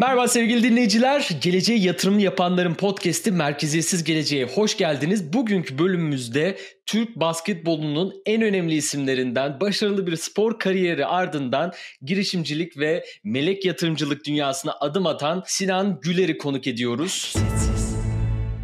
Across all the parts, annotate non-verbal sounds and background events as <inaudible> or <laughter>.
Merhaba sevgili dinleyiciler. Geleceğe yatırım yapanların podcast'i Merkeziyetsiz Geleceğe hoş geldiniz. Bugünkü bölümümüzde Türk basketbolunun en önemli isimlerinden başarılı bir spor kariyeri ardından girişimcilik ve melek yatırımcılık dünyasına adım atan Sinan Güler'i konuk ediyoruz. Sessiz.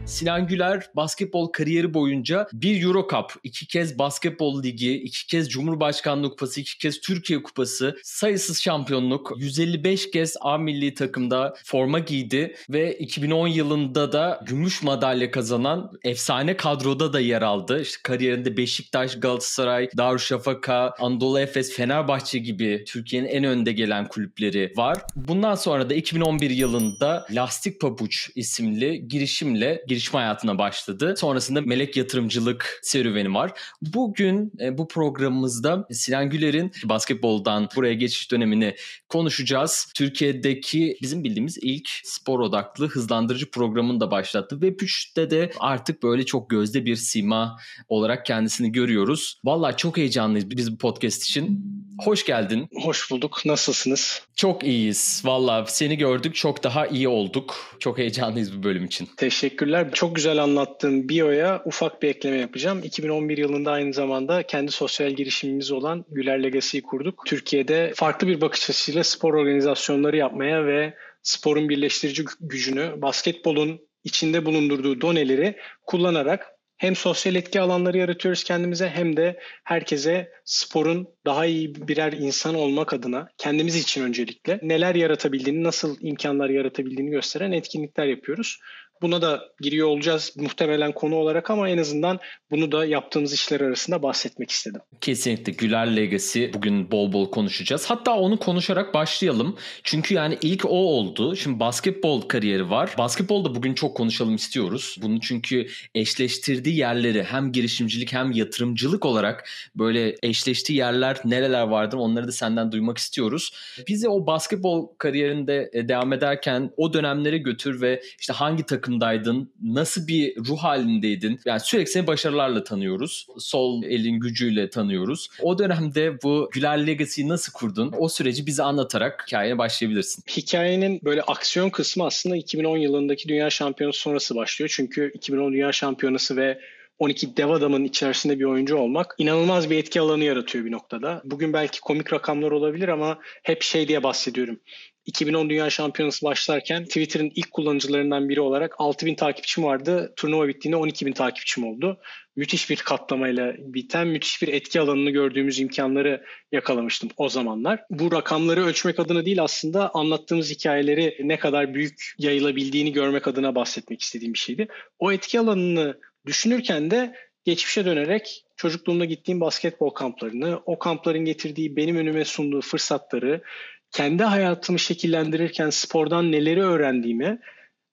Sinan Güler basketbol kariyeri boyunca bir Euro Cup, iki kez basketbol ligi, iki kez Cumhurbaşkanlığı kupası, iki kez Türkiye kupası, sayısız şampiyonluk, 155 kez A milli takımda forma giydi ve 2010 yılında da gümüş madalya kazanan efsane kadroda da yer aldı. İşte kariyerinde Beşiktaş, Galatasaray, Darüşşafaka, Anadolu Efes, Fenerbahçe gibi Türkiye'nin en önde gelen kulüpleri var. Bundan sonra da 2011 yılında Lastik Pabuç isimli girişimle girişim hayatına başladı. Sonrasında melek yatırımcılık serüveni var. Bugün e, bu programımızda Sinan Güler'in basketboldan buraya geçiş dönemini konuşacağız. Türkiye'deki bizim bildiğimiz ilk spor odaklı hızlandırıcı programını da başlattı. Web 3'te de artık böyle çok gözde bir sima olarak kendisini görüyoruz. Vallahi çok heyecanlıyız biz bu podcast için. Hoş geldin. Hoş bulduk. Nasılsınız? Çok iyiyiz. Valla seni gördük çok daha iyi olduk. Çok heyecanlıyız bu bölüm için. Teşekkürler. Çok güzel anlattığın Bio'ya ufak bir ekleme yapacağım. 2011 yılında aynı zamanda kendi sosyal girişimimiz olan Güler Legacy'yi kurduk. Türkiye'de farklı bir bakış açısıyla spor organizasyonları yapmaya ve sporun birleştirici gücünü, basketbolun içinde bulundurduğu doneleri kullanarak hem sosyal etki alanları yaratıyoruz kendimize hem de herkese sporun daha iyi birer insan olmak adına kendimiz için öncelikle neler yaratabildiğini, nasıl imkanlar yaratabildiğini gösteren etkinlikler yapıyoruz. Buna da giriyor olacağız muhtemelen konu olarak ama en azından bunu da yaptığımız işler arasında bahsetmek istedim. Kesinlikle Güler Legacy bugün bol bol konuşacağız. Hatta onu konuşarak başlayalım. Çünkü yani ilk o oldu. Şimdi basketbol kariyeri var. Basketbolda bugün çok konuşalım istiyoruz. Bunu çünkü eşleştirdiği yerleri hem girişimcilik hem yatırımcılık olarak böyle eşleştiği yerler nereler vardır onları da senden duymak istiyoruz. Bizi o basketbol kariyerinde e, devam ederken o dönemlere götür ve işte hangi takım takımdaydın? Nasıl bir ruh halindeydin? Yani sürekli seni başarılarla tanıyoruz. Sol elin gücüyle tanıyoruz. O dönemde bu Güler Legacy'yi nasıl kurdun? O süreci bize anlatarak hikayeye başlayabilirsin. Hikayenin böyle aksiyon kısmı aslında 2010 yılındaki Dünya Şampiyonası sonrası başlıyor. Çünkü 2010 Dünya Şampiyonası ve 12 dev adamın içerisinde bir oyuncu olmak inanılmaz bir etki alanı yaratıyor bir noktada. Bugün belki komik rakamlar olabilir ama hep şey diye bahsediyorum. 2010 Dünya Şampiyonası başlarken Twitter'ın ilk kullanıcılarından biri olarak 6000 takipçim vardı. Turnuva bittiğinde 12000 takipçim oldu. Müthiş bir katlamayla biten, müthiş bir etki alanını gördüğümüz imkanları yakalamıştım o zamanlar. Bu rakamları ölçmek adına değil aslında anlattığımız hikayeleri ne kadar büyük yayılabildiğini görmek adına bahsetmek istediğim bir şeydi. O etki alanını düşünürken de geçmişe dönerek çocukluğumda gittiğim basketbol kamplarını, o kampların getirdiği benim önüme sunduğu fırsatları, kendi hayatımı şekillendirirken spordan neleri öğrendiğimi,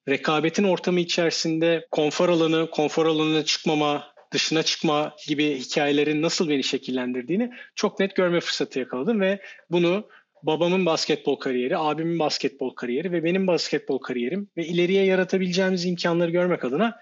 rekabetin ortamı içerisinde konfor alanı, konfor alanına çıkmama, dışına çıkma gibi hikayelerin nasıl beni şekillendirdiğini çok net görme fırsatı yakaladım ve bunu babamın basketbol kariyeri, abimin basketbol kariyeri ve benim basketbol kariyerim ve ileriye yaratabileceğimiz imkanları görmek adına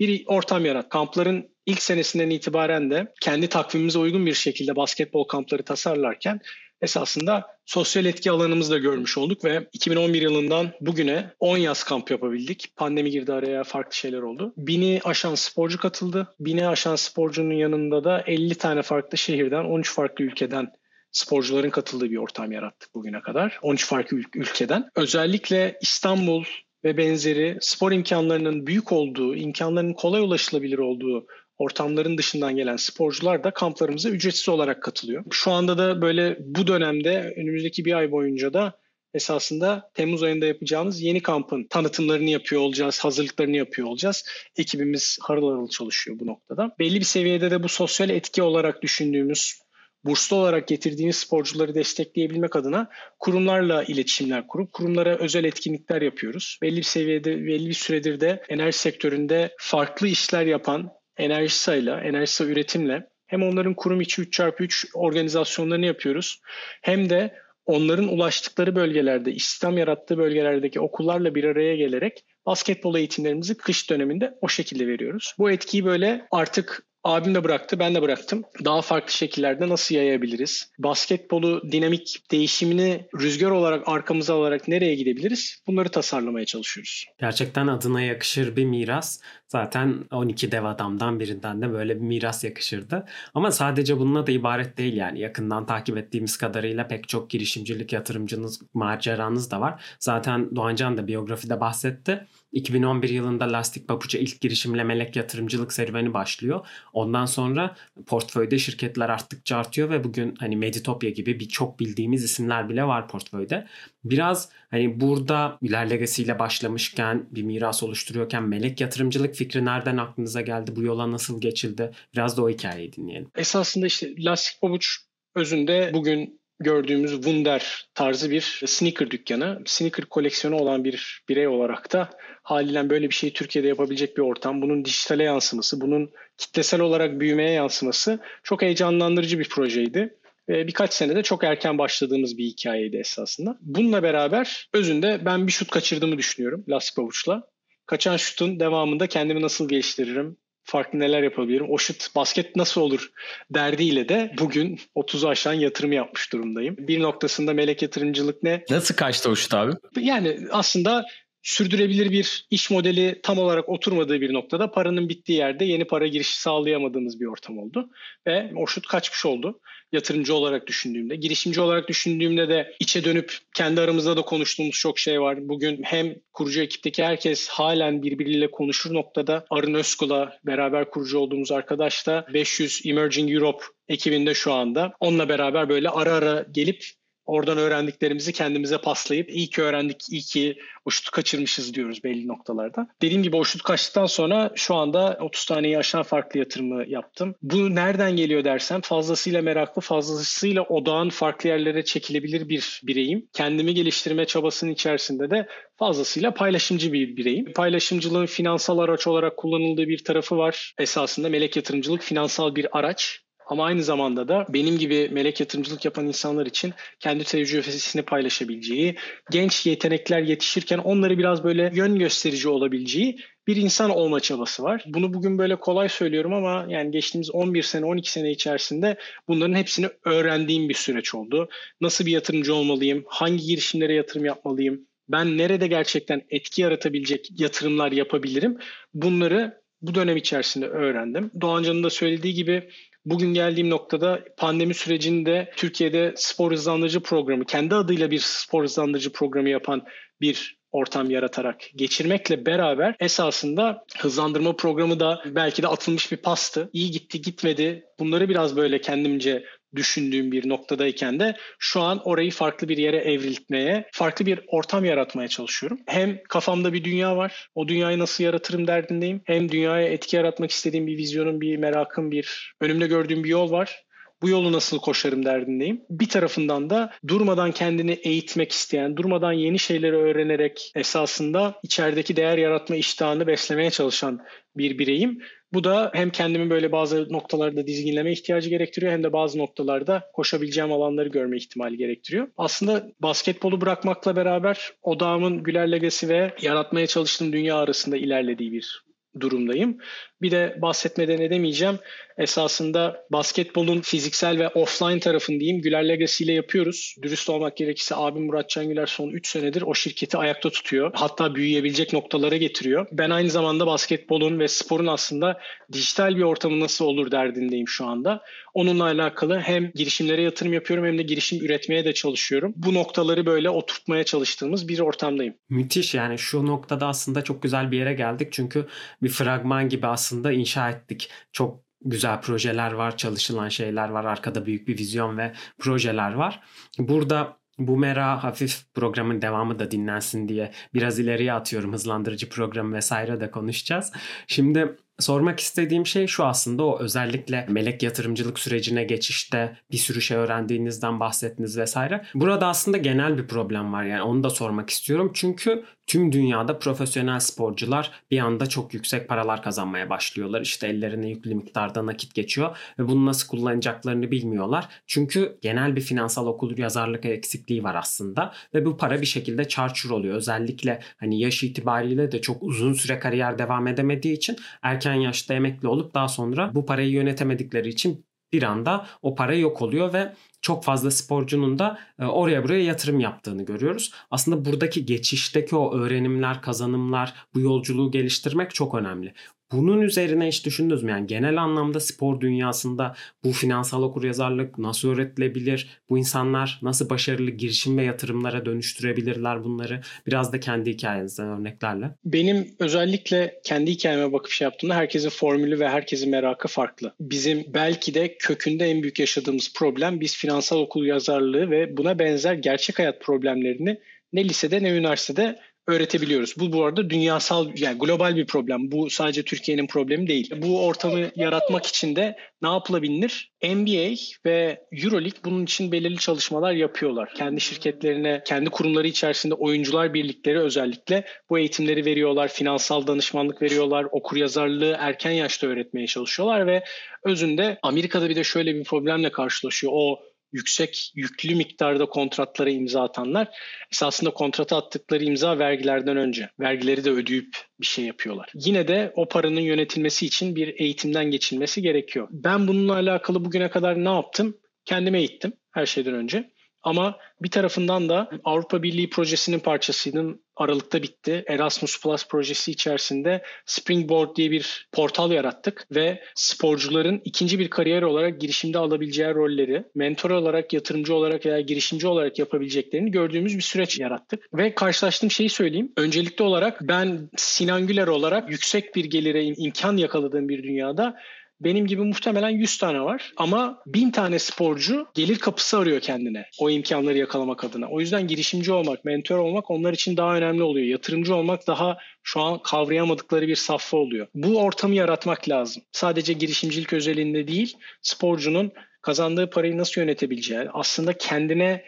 bir ortam yarat. Kampların ilk senesinden itibaren de kendi takvimimize uygun bir şekilde basketbol kampları tasarlarken esasında sosyal etki alanımızı da görmüş olduk ve 2011 yılından bugüne 10 yaz kamp yapabildik. Pandemi girdi araya farklı şeyler oldu. Bini aşan sporcu katıldı. Bini aşan sporcunun yanında da 50 tane farklı şehirden 13 farklı ülkeden sporcuların katıldığı bir ortam yarattık bugüne kadar. 13 farklı ülkeden. Özellikle İstanbul ve benzeri spor imkanlarının büyük olduğu, imkanların kolay ulaşılabilir olduğu ortamların dışından gelen sporcular da kamplarımıza ücretsiz olarak katılıyor. Şu anda da böyle bu dönemde önümüzdeki bir ay boyunca da esasında Temmuz ayında yapacağımız yeni kampın tanıtımlarını yapıyor olacağız, hazırlıklarını yapıyor olacağız. Ekibimiz harıl harıl çalışıyor bu noktada. Belli bir seviyede de bu sosyal etki olarak düşündüğümüz burslu olarak getirdiğiniz sporcuları destekleyebilmek adına kurumlarla iletişimler kurup kurumlara özel etkinlikler yapıyoruz. Belli bir seviyede, belli bir süredir de enerji sektöründe farklı işler yapan enerji sayıyla, enerji sayı üretimle hem onların kurum içi 3x3 organizasyonlarını yapıyoruz hem de onların ulaştıkları bölgelerde, istihdam yarattığı bölgelerdeki okullarla bir araya gelerek basketbol eğitimlerimizi kış döneminde o şekilde veriyoruz. Bu etkiyi böyle artık Abim de bıraktı, ben de bıraktım. Daha farklı şekillerde nasıl yayabiliriz? Basketbolu dinamik değişimini rüzgar olarak arkamıza alarak nereye gidebiliriz? Bunları tasarlamaya çalışıyoruz. Gerçekten adına yakışır bir miras. Zaten 12 dev adamdan birinden de böyle bir miras yakışırdı. Ama sadece bununla da ibaret değil yani. Yakından takip ettiğimiz kadarıyla pek çok girişimcilik yatırımcınız, maceranız da var. Zaten Doğancan da biyografide bahsetti. 2011 yılında Lastik Papuç'a ilk girişimle melek yatırımcılık serüveni başlıyor. Ondan sonra portföyde şirketler arttıkça artıyor ve bugün hani Meditopya gibi birçok bildiğimiz isimler bile var portföyde. Biraz hani burada Güler Legacy ile başlamışken bir miras oluşturuyorken melek yatırımcılık fikri nereden aklınıza geldi? Bu yola nasıl geçildi? Biraz da o hikayeyi dinleyelim. Esasında işte Lastik Papuç özünde bugün gördüğümüz Wunder tarzı bir sneaker dükkanı. Sneaker koleksiyonu olan bir birey olarak da haliyle böyle bir şeyi Türkiye'de yapabilecek bir ortam. Bunun dijitale yansıması, bunun kitlesel olarak büyümeye yansıması çok heyecanlandırıcı bir projeydi. Ve birkaç senede çok erken başladığımız bir hikayeydi esasında. Bununla beraber özünde ben bir şut kaçırdığımı düşünüyorum Lastik Pavuç'la. Kaçan şutun devamında kendimi nasıl geliştiririm, farklı neler yapabilirim, o şut basket nasıl olur derdiyle de bugün 30'u aşan yatırım yapmış durumdayım. Bir noktasında melek yatırımcılık ne? Nasıl kaçtı o şut abi? Yani aslında sürdürebilir bir iş modeli tam olarak oturmadığı bir noktada paranın bittiği yerde yeni para girişi sağlayamadığımız bir ortam oldu. Ve o şut kaçmış oldu yatırımcı olarak düşündüğümde. Girişimci olarak düşündüğümde de içe dönüp kendi aramızda da konuştuğumuz çok şey var. Bugün hem kurucu ekipteki herkes halen birbiriyle konuşur noktada. Arın Özkul'a beraber kurucu olduğumuz arkadaş da 500 Emerging Europe ekibinde şu anda. Onunla beraber böyle ara ara gelip Oradan öğrendiklerimizi kendimize paslayıp iyi ki öğrendik, iyi ki o şutu kaçırmışız diyoruz belli noktalarda. Dediğim gibi o şut kaçtıktan sonra şu anda 30 taneyi aşan farklı yatırımı yaptım. Bu nereden geliyor dersen fazlasıyla meraklı, fazlasıyla odağın farklı yerlere çekilebilir bir bireyim. Kendimi geliştirme çabasının içerisinde de fazlasıyla paylaşımcı bir bireyim. Paylaşımcılığın finansal araç olarak kullanıldığı bir tarafı var. Esasında melek yatırımcılık finansal bir araç ama aynı zamanda da benim gibi melek yatırımcılık yapan insanlar için kendi tecrübesini paylaşabileceği, genç yetenekler yetişirken onları biraz böyle yön gösterici olabileceği bir insan olma çabası var. Bunu bugün böyle kolay söylüyorum ama yani geçtiğimiz 11 sene 12 sene içerisinde bunların hepsini öğrendiğim bir süreç oldu. Nasıl bir yatırımcı olmalıyım? Hangi girişimlere yatırım yapmalıyım? Ben nerede gerçekten etki yaratabilecek yatırımlar yapabilirim? Bunları bu dönem içerisinde öğrendim. Doğancan'ın da söylediği gibi Bugün geldiğim noktada pandemi sürecinde Türkiye'de spor hızlandırıcı programı, kendi adıyla bir spor hızlandırıcı programı yapan bir ortam yaratarak geçirmekle beraber esasında hızlandırma programı da belki de atılmış bir pastı. İyi gitti gitmedi. Bunları biraz böyle kendimce düşündüğüm bir noktadayken de şu an orayı farklı bir yere evriltmeye, farklı bir ortam yaratmaya çalışıyorum. Hem kafamda bir dünya var. O dünyayı nasıl yaratırım derdindeyim. Hem dünyaya etki yaratmak istediğim bir vizyonum, bir merakım, bir önümde gördüğüm bir yol var bu yolu nasıl koşarım derdindeyim. Bir tarafından da durmadan kendini eğitmek isteyen, durmadan yeni şeyleri öğrenerek esasında içerideki değer yaratma iştahını beslemeye çalışan bir bireyim. Bu da hem kendimi böyle bazı noktalarda dizginleme ihtiyacı gerektiriyor hem de bazı noktalarda koşabileceğim alanları görme ihtimali gerektiriyor. Aslında basketbolu bırakmakla beraber odağımın Güler Legacy ve yaratmaya çalıştığım dünya arasında ilerlediği bir durumdayım. Bir de bahsetmeden edemeyeceğim. Esasında basketbolun fiziksel ve offline tarafını diyeyim Güler Legacy ile yapıyoruz. Dürüst olmak gerekirse abim Murat Can Güler son 3 senedir o şirketi ayakta tutuyor. Hatta büyüyebilecek noktalara getiriyor. Ben aynı zamanda basketbolun ve sporun aslında dijital bir ortamı nasıl olur derdindeyim şu anda. Onunla alakalı hem girişimlere yatırım yapıyorum hem de girişim üretmeye de çalışıyorum. Bu noktaları böyle oturtmaya çalıştığımız bir ortamdayım. Müthiş yani şu noktada aslında çok güzel bir yere geldik. Çünkü bir fragman gibi aslında inşa ettik. Çok güzel projeler var, çalışılan şeyler var, arkada büyük bir vizyon ve projeler var. Burada bu mera hafif programın devamı da dinlensin diye biraz ileriye atıyorum. Hızlandırıcı programı vesaire de konuşacağız. Şimdi sormak istediğim şey şu aslında o özellikle melek yatırımcılık sürecine geçişte bir sürü şey öğrendiğinizden bahsettiniz vesaire. Burada aslında genel bir problem var yani onu da sormak istiyorum. Çünkü tüm dünyada profesyonel sporcular bir anda çok yüksek paralar kazanmaya başlıyorlar. İşte ellerine yüklü miktarda nakit geçiyor ve bunu nasıl kullanacaklarını bilmiyorlar. Çünkü genel bir finansal okul yazarlık eksikliği var aslında ve bu para bir şekilde çarçur oluyor. Özellikle hani yaş itibariyle de çok uzun süre kariyer devam edemediği için erken yaşta emekli olup daha sonra bu parayı yönetemedikleri için bir anda o para yok oluyor ve çok fazla sporcunun da e, oraya buraya yatırım yaptığını görüyoruz. Aslında buradaki geçişteki o öğrenimler, kazanımlar, bu yolculuğu geliştirmek çok önemli. Bunun üzerine hiç düşündünüz mü? Yani genel anlamda spor dünyasında bu finansal okuryazarlık nasıl öğretilebilir? Bu insanlar nasıl başarılı girişim ve yatırımlara dönüştürebilirler bunları? Biraz da kendi hikayenizden örneklerle. Benim özellikle kendi hikayeme bakıp şey yaptığımda herkesin formülü ve herkesin merakı farklı. Bizim belki de kökünde en büyük yaşadığımız problem biz finansal okul yazarlığı ve buna benzer gerçek hayat problemlerini ne lisede ne üniversitede öğretebiliyoruz. Bu bu arada dünyasal yani global bir problem. Bu sadece Türkiye'nin problemi değil. Bu ortamı yaratmak için de ne yapılabilir? NBA ve EuroLeague bunun için belirli çalışmalar yapıyorlar. Kendi şirketlerine, kendi kurumları içerisinde oyuncular birlikleri özellikle bu eğitimleri veriyorlar, finansal danışmanlık veriyorlar, okur yazarlığı erken yaşta öğretmeye çalışıyorlar ve özünde Amerika'da bir de şöyle bir problemle karşılaşıyor. O yüksek yüklü miktarda kontratlara imza atanlar esasında kontrata attıkları imza vergilerden önce. Vergileri de ödeyip bir şey yapıyorlar. Yine de o paranın yönetilmesi için bir eğitimden geçilmesi gerekiyor. Ben bununla alakalı bugüne kadar ne yaptım? Kendime eğittim her şeyden önce. Ama bir tarafından da Avrupa Birliği projesinin parçasıydım. Aralıkta bitti. Erasmus Plus projesi içerisinde Springboard diye bir portal yarattık ve sporcuların ikinci bir kariyer olarak girişimde alabileceği rolleri mentor olarak, yatırımcı olarak veya girişimci olarak yapabileceklerini gördüğümüz bir süreç yarattık. Ve karşılaştığım şeyi söyleyeyim. Öncelikli olarak ben Sinan Güler olarak yüksek bir gelire imkan yakaladığım bir dünyada benim gibi muhtemelen 100 tane var ama 1000 tane sporcu gelir kapısı arıyor kendine o imkanları yakalamak adına. O yüzden girişimci olmak, mentor olmak onlar için daha önemli oluyor. Yatırımcı olmak daha şu an kavrayamadıkları bir safha oluyor. Bu ortamı yaratmak lazım. Sadece girişimcilik özelinde değil, sporcunun kazandığı parayı nasıl yönetebileceği, aslında kendine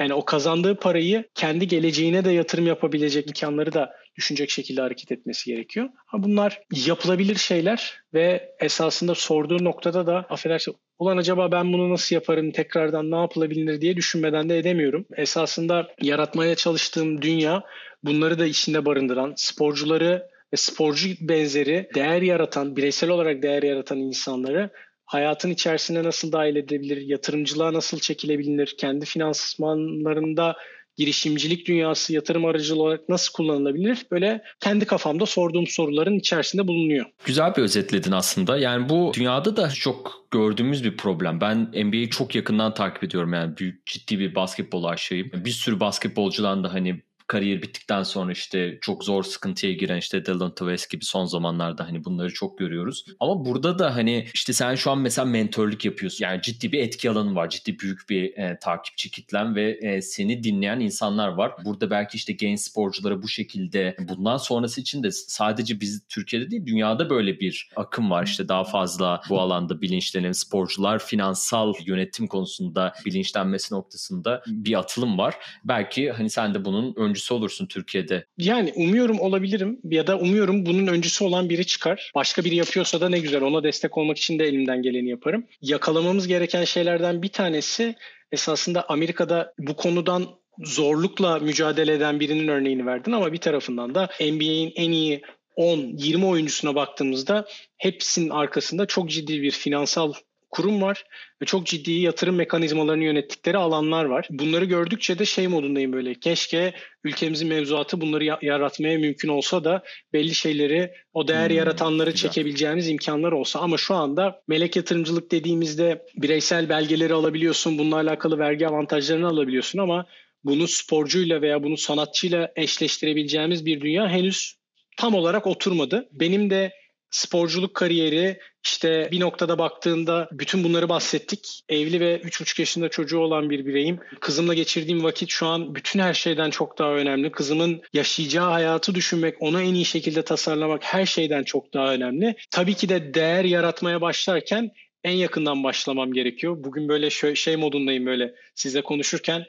yani o kazandığı parayı kendi geleceğine de yatırım yapabilecek imkanları da düşünecek şekilde hareket etmesi gerekiyor. Ha bunlar yapılabilir şeyler ve esasında sorduğu noktada da affedersin ulan acaba ben bunu nasıl yaparım tekrardan ne yapılabilir diye düşünmeden de edemiyorum. Esasında yaratmaya çalıştığım dünya bunları da içinde barındıran sporcuları ve sporcu benzeri değer yaratan, bireysel olarak değer yaratan insanları hayatın içerisine nasıl dahil edebilir, yatırımcılığa nasıl çekilebilir, kendi finansmanlarında girişimcilik dünyası yatırım aracı olarak nasıl kullanılabilir? Böyle kendi kafamda sorduğum soruların içerisinde bulunuyor. Güzel bir özetledin aslında. Yani bu dünyada da çok gördüğümüz bir problem. Ben NBA'yi çok yakından takip ediyorum. Yani büyük ciddi bir basketbol aşığıyım. Bir sürü basketbolcudan da hani kariyer bittikten sonra işte çok zor sıkıntıya giren işte Dylan Tavares gibi son zamanlarda hani bunları çok görüyoruz. Ama burada da hani işte sen şu an mesela mentorluk yapıyorsun. Yani ciddi bir etki alanı var. Ciddi büyük bir e, takipçi kitlen ve e, seni dinleyen insanlar var. Burada belki işte genç sporculara bu şekilde bundan sonrası için de sadece biz Türkiye'de değil dünyada böyle bir akım var. İşte daha fazla bu alanda bilinçlenen sporcular finansal yönetim konusunda bilinçlenmesi noktasında bir atılım var. Belki hani sen de bunun öncüsü öncüsü olursun Türkiye'de. Yani umuyorum olabilirim ya da umuyorum bunun öncüsü olan biri çıkar. Başka biri yapıyorsa da ne güzel ona destek olmak için de elimden geleni yaparım. Yakalamamız gereken şeylerden bir tanesi esasında Amerika'da bu konudan zorlukla mücadele eden birinin örneğini verdin ama bir tarafından da NBA'in en iyi 10-20 oyuncusuna baktığımızda hepsinin arkasında çok ciddi bir finansal kurum var ve çok ciddi yatırım mekanizmalarını yönettikleri alanlar var. Bunları gördükçe de şey modundayım böyle. Keşke ülkemizin mevzuatı bunları yaratmaya mümkün olsa da belli şeyleri o değer hmm, yaratanları güzel. çekebileceğimiz imkanlar olsa ama şu anda melek yatırımcılık dediğimizde bireysel belgeleri alabiliyorsun. Bununla alakalı vergi avantajlarını alabiliyorsun ama bunu sporcuyla veya bunu sanatçıyla eşleştirebileceğimiz bir dünya henüz tam olarak oturmadı. Benim de sporculuk kariyeri işte bir noktada baktığında bütün bunları bahsettik. Evli ve 3,5 yaşında çocuğu olan bir bireyim. Kızımla geçirdiğim vakit şu an bütün her şeyden çok daha önemli. Kızımın yaşayacağı hayatı düşünmek, onu en iyi şekilde tasarlamak her şeyden çok daha önemli. Tabii ki de değer yaratmaya başlarken en yakından başlamam gerekiyor. Bugün böyle şey modundayım böyle sizle konuşurken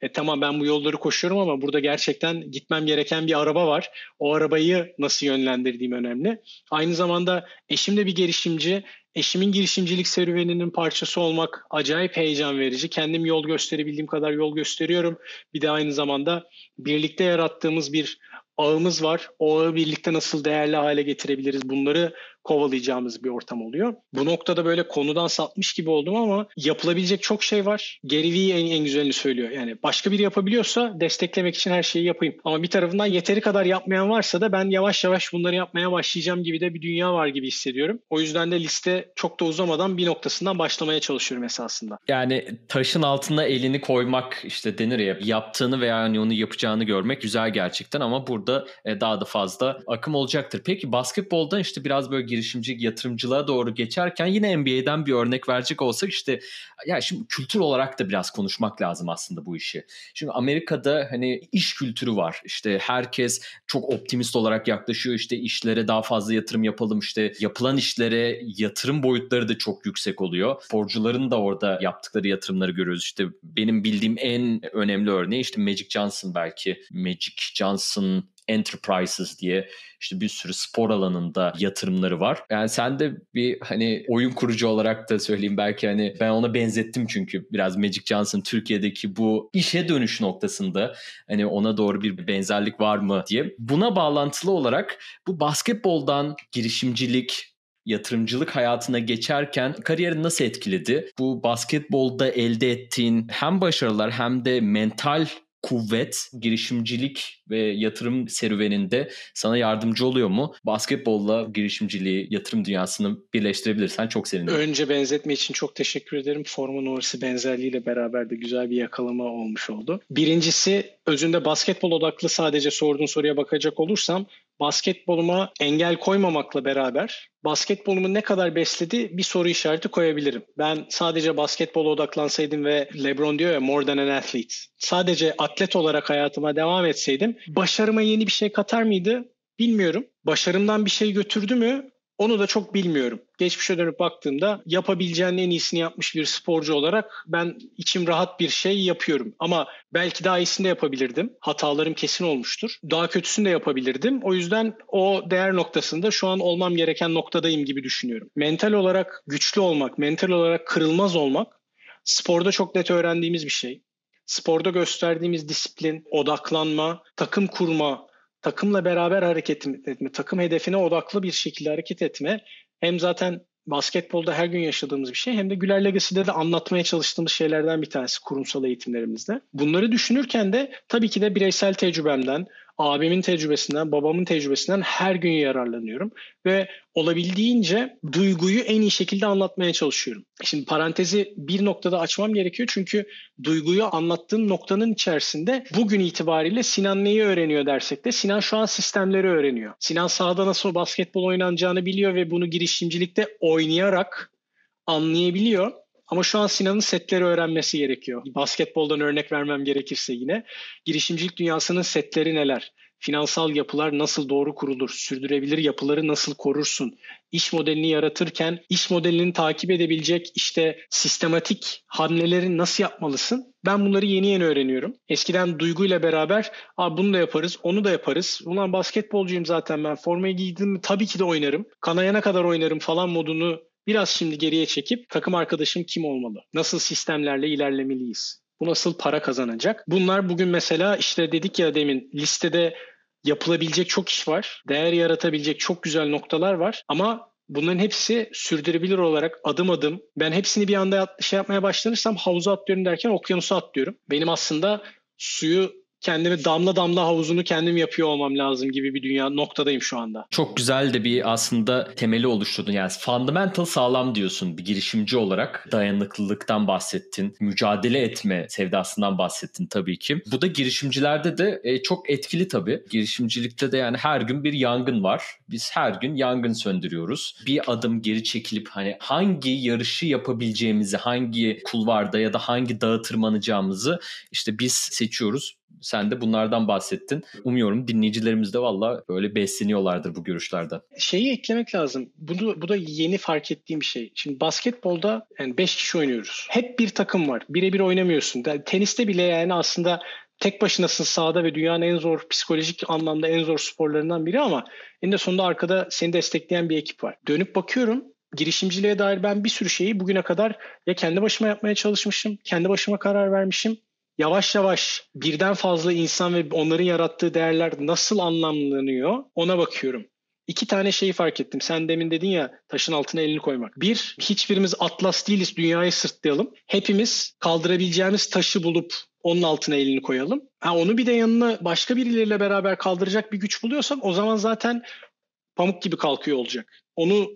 e, tamam ben bu yolları koşuyorum ama burada gerçekten gitmem gereken bir araba var. O arabayı nasıl yönlendirdiğim önemli. Aynı zamanda eşim de bir girişimci. Eşimin girişimcilik serüveninin parçası olmak acayip heyecan verici. Kendim yol gösterebildiğim kadar yol gösteriyorum. Bir de aynı zamanda birlikte yarattığımız bir ağımız var. O ağı birlikte nasıl değerli hale getirebiliriz? Bunları kovalayacağımız bir ortam oluyor. Bu noktada böyle konudan sapmış gibi oldum ama yapılabilecek çok şey var. Gary en, en güzelini söylüyor. Yani başka biri yapabiliyorsa desteklemek için her şeyi yapayım. Ama bir tarafından yeteri kadar yapmayan varsa da ben yavaş yavaş bunları yapmaya başlayacağım gibi de bir dünya var gibi hissediyorum. O yüzden de liste çok da uzamadan bir noktasından başlamaya çalışıyorum esasında. Yani taşın altına elini koymak işte denir ya yaptığını veya hani onu yapacağını görmek güzel gerçekten ama burada e, daha da fazla akım olacaktır. Peki basketboldan işte biraz böyle girişimci yatırımcılığa doğru geçerken yine NBA'den bir örnek verecek olsak işte ya şimdi kültür olarak da biraz konuşmak lazım aslında bu işi. Şimdi Amerika'da hani iş kültürü var. İşte herkes çok optimist olarak yaklaşıyor. İşte işlere daha fazla yatırım yapalım. İşte yapılan işlere yatırım boyutları da çok yüksek oluyor. Sporcuların da orada yaptıkları yatırımları görüyoruz. İşte benim bildiğim en önemli örneği işte Magic Johnson belki. Magic Johnson Enterprises diye işte bir sürü spor alanında yatırımları var. Yani sen de bir hani oyun kurucu olarak da söyleyeyim belki hani ben ona benzettim çünkü biraz Magic Johnson Türkiye'deki bu işe dönüş noktasında hani ona doğru bir benzerlik var mı diye. Buna bağlantılı olarak bu basketboldan girişimcilik, yatırımcılık hayatına geçerken kariyerini nasıl etkiledi? Bu basketbolda elde ettiğin hem başarılar hem de mental kuvvet, girişimcilik ve yatırım serüveninde sana yardımcı oluyor mu? Basketbolla girişimciliği, yatırım dünyasını birleştirebilirsen çok sevinirim. Önce benzetme için çok teşekkür ederim. Forma numarası benzerliğiyle beraber de güzel bir yakalama olmuş oldu. Birincisi özünde basketbol odaklı sadece sorduğun soruya bakacak olursam basketboluma engel koymamakla beraber basketbolumu ne kadar besledi bir soru işareti koyabilirim. Ben sadece basketbola odaklansaydım ve LeBron diyor ya more than an athlete. Sadece atlet olarak hayatıma devam etseydim başarıma yeni bir şey katar mıydı? Bilmiyorum. Başarımdan bir şey götürdü mü? Onu da çok bilmiyorum. Geçmişe dönüp baktığımda yapabileceğin en iyisini yapmış bir sporcu olarak ben içim rahat bir şey yapıyorum. Ama belki daha iyisini de yapabilirdim. Hatalarım kesin olmuştur. Daha kötüsünü de yapabilirdim. O yüzden o değer noktasında şu an olmam gereken noktadayım gibi düşünüyorum. Mental olarak güçlü olmak, mental olarak kırılmaz olmak sporda çok net öğrendiğimiz bir şey. Sporda gösterdiğimiz disiplin, odaklanma, takım kurma, takımla beraber hareket etme, takım hedefine odaklı bir şekilde hareket etme hem zaten basketbolda her gün yaşadığımız bir şey hem de Güler Legacy'de de anlatmaya çalıştığımız şeylerden bir tanesi kurumsal eğitimlerimizde. Bunları düşünürken de tabii ki de bireysel tecrübemden, abimin tecrübesinden, babamın tecrübesinden her gün yararlanıyorum ve olabildiğince duyguyu en iyi şekilde anlatmaya çalışıyorum. Şimdi parantezi bir noktada açmam gerekiyor çünkü duyguyu anlattığım noktanın içerisinde bugün itibariyle Sinan neyi öğreniyor dersek de Sinan şu an sistemleri öğreniyor. Sinan sahada nasıl basketbol oynanacağını biliyor ve bunu girişimcilikte oynayarak anlayabiliyor. Ama şu an Sinan'ın setleri öğrenmesi gerekiyor. Basketboldan örnek vermem gerekirse yine. Girişimcilik dünyasının setleri neler? Finansal yapılar nasıl doğru kurulur? Sürdürebilir yapıları nasıl korursun? İş modelini yaratırken iş modelini takip edebilecek işte sistematik hamleleri nasıl yapmalısın? Ben bunları yeni yeni öğreniyorum. Eskiden duyguyla beraber Aa, bunu da yaparız, onu da yaparız. Ulan basketbolcuyum zaten ben. Formayı giydim tabii ki de oynarım. Kanayana kadar oynarım falan modunu Biraz şimdi geriye çekip takım arkadaşım kim olmalı? Nasıl sistemlerle ilerlemeliyiz? Bu nasıl para kazanacak? Bunlar bugün mesela işte dedik ya demin listede yapılabilecek çok iş var. Değer yaratabilecek çok güzel noktalar var. Ama bunların hepsi sürdürülebilir olarak adım adım ben hepsini bir anda şey yapmaya başlanırsam havuza atlıyorum derken okyanusa atlıyorum. Benim aslında suyu kendimi damla damla havuzunu kendim yapıyor olmam lazım gibi bir dünya noktadayım şu anda. Çok güzel de bir aslında temeli oluşturdun. Yani fundamental sağlam diyorsun bir girişimci olarak. Dayanıklılıktan bahsettin. Mücadele etme sevdasından bahsettin tabii ki. Bu da girişimcilerde de e, çok etkili tabii. Girişimcilikte de yani her gün bir yangın var. Biz her gün yangın söndürüyoruz. Bir adım geri çekilip hani hangi yarışı yapabileceğimizi, hangi kulvarda ya da hangi dağı tırmanacağımızı işte biz seçiyoruz sen de bunlardan bahsettin. Umuyorum dinleyicilerimiz de valla böyle besleniyorlardır bu görüşlerden. Şeyi eklemek lazım. Bunu, bu da yeni fark ettiğim bir şey. Şimdi basketbolda yani 5 kişi oynuyoruz. Hep bir takım var. Birebir oynamıyorsun. Yani teniste bile yani aslında tek başınasın sahada ve dünyanın en zor psikolojik anlamda en zor sporlarından biri ama en de sonunda arkada seni destekleyen bir ekip var. Dönüp bakıyorum girişimciliğe dair ben bir sürü şeyi bugüne kadar ya kendi başıma yapmaya çalışmışım, kendi başıma karar vermişim yavaş yavaş birden fazla insan ve onların yarattığı değerler nasıl anlamlanıyor ona bakıyorum. İki tane şeyi fark ettim. Sen demin dedin ya taşın altına elini koymak. Bir, hiçbirimiz atlas değiliz dünyayı sırtlayalım. Hepimiz kaldırabileceğimiz taşı bulup onun altına elini koyalım. Ha, onu bir de yanına başka birileriyle beraber kaldıracak bir güç buluyorsak o zaman zaten pamuk gibi kalkıyor olacak. Onu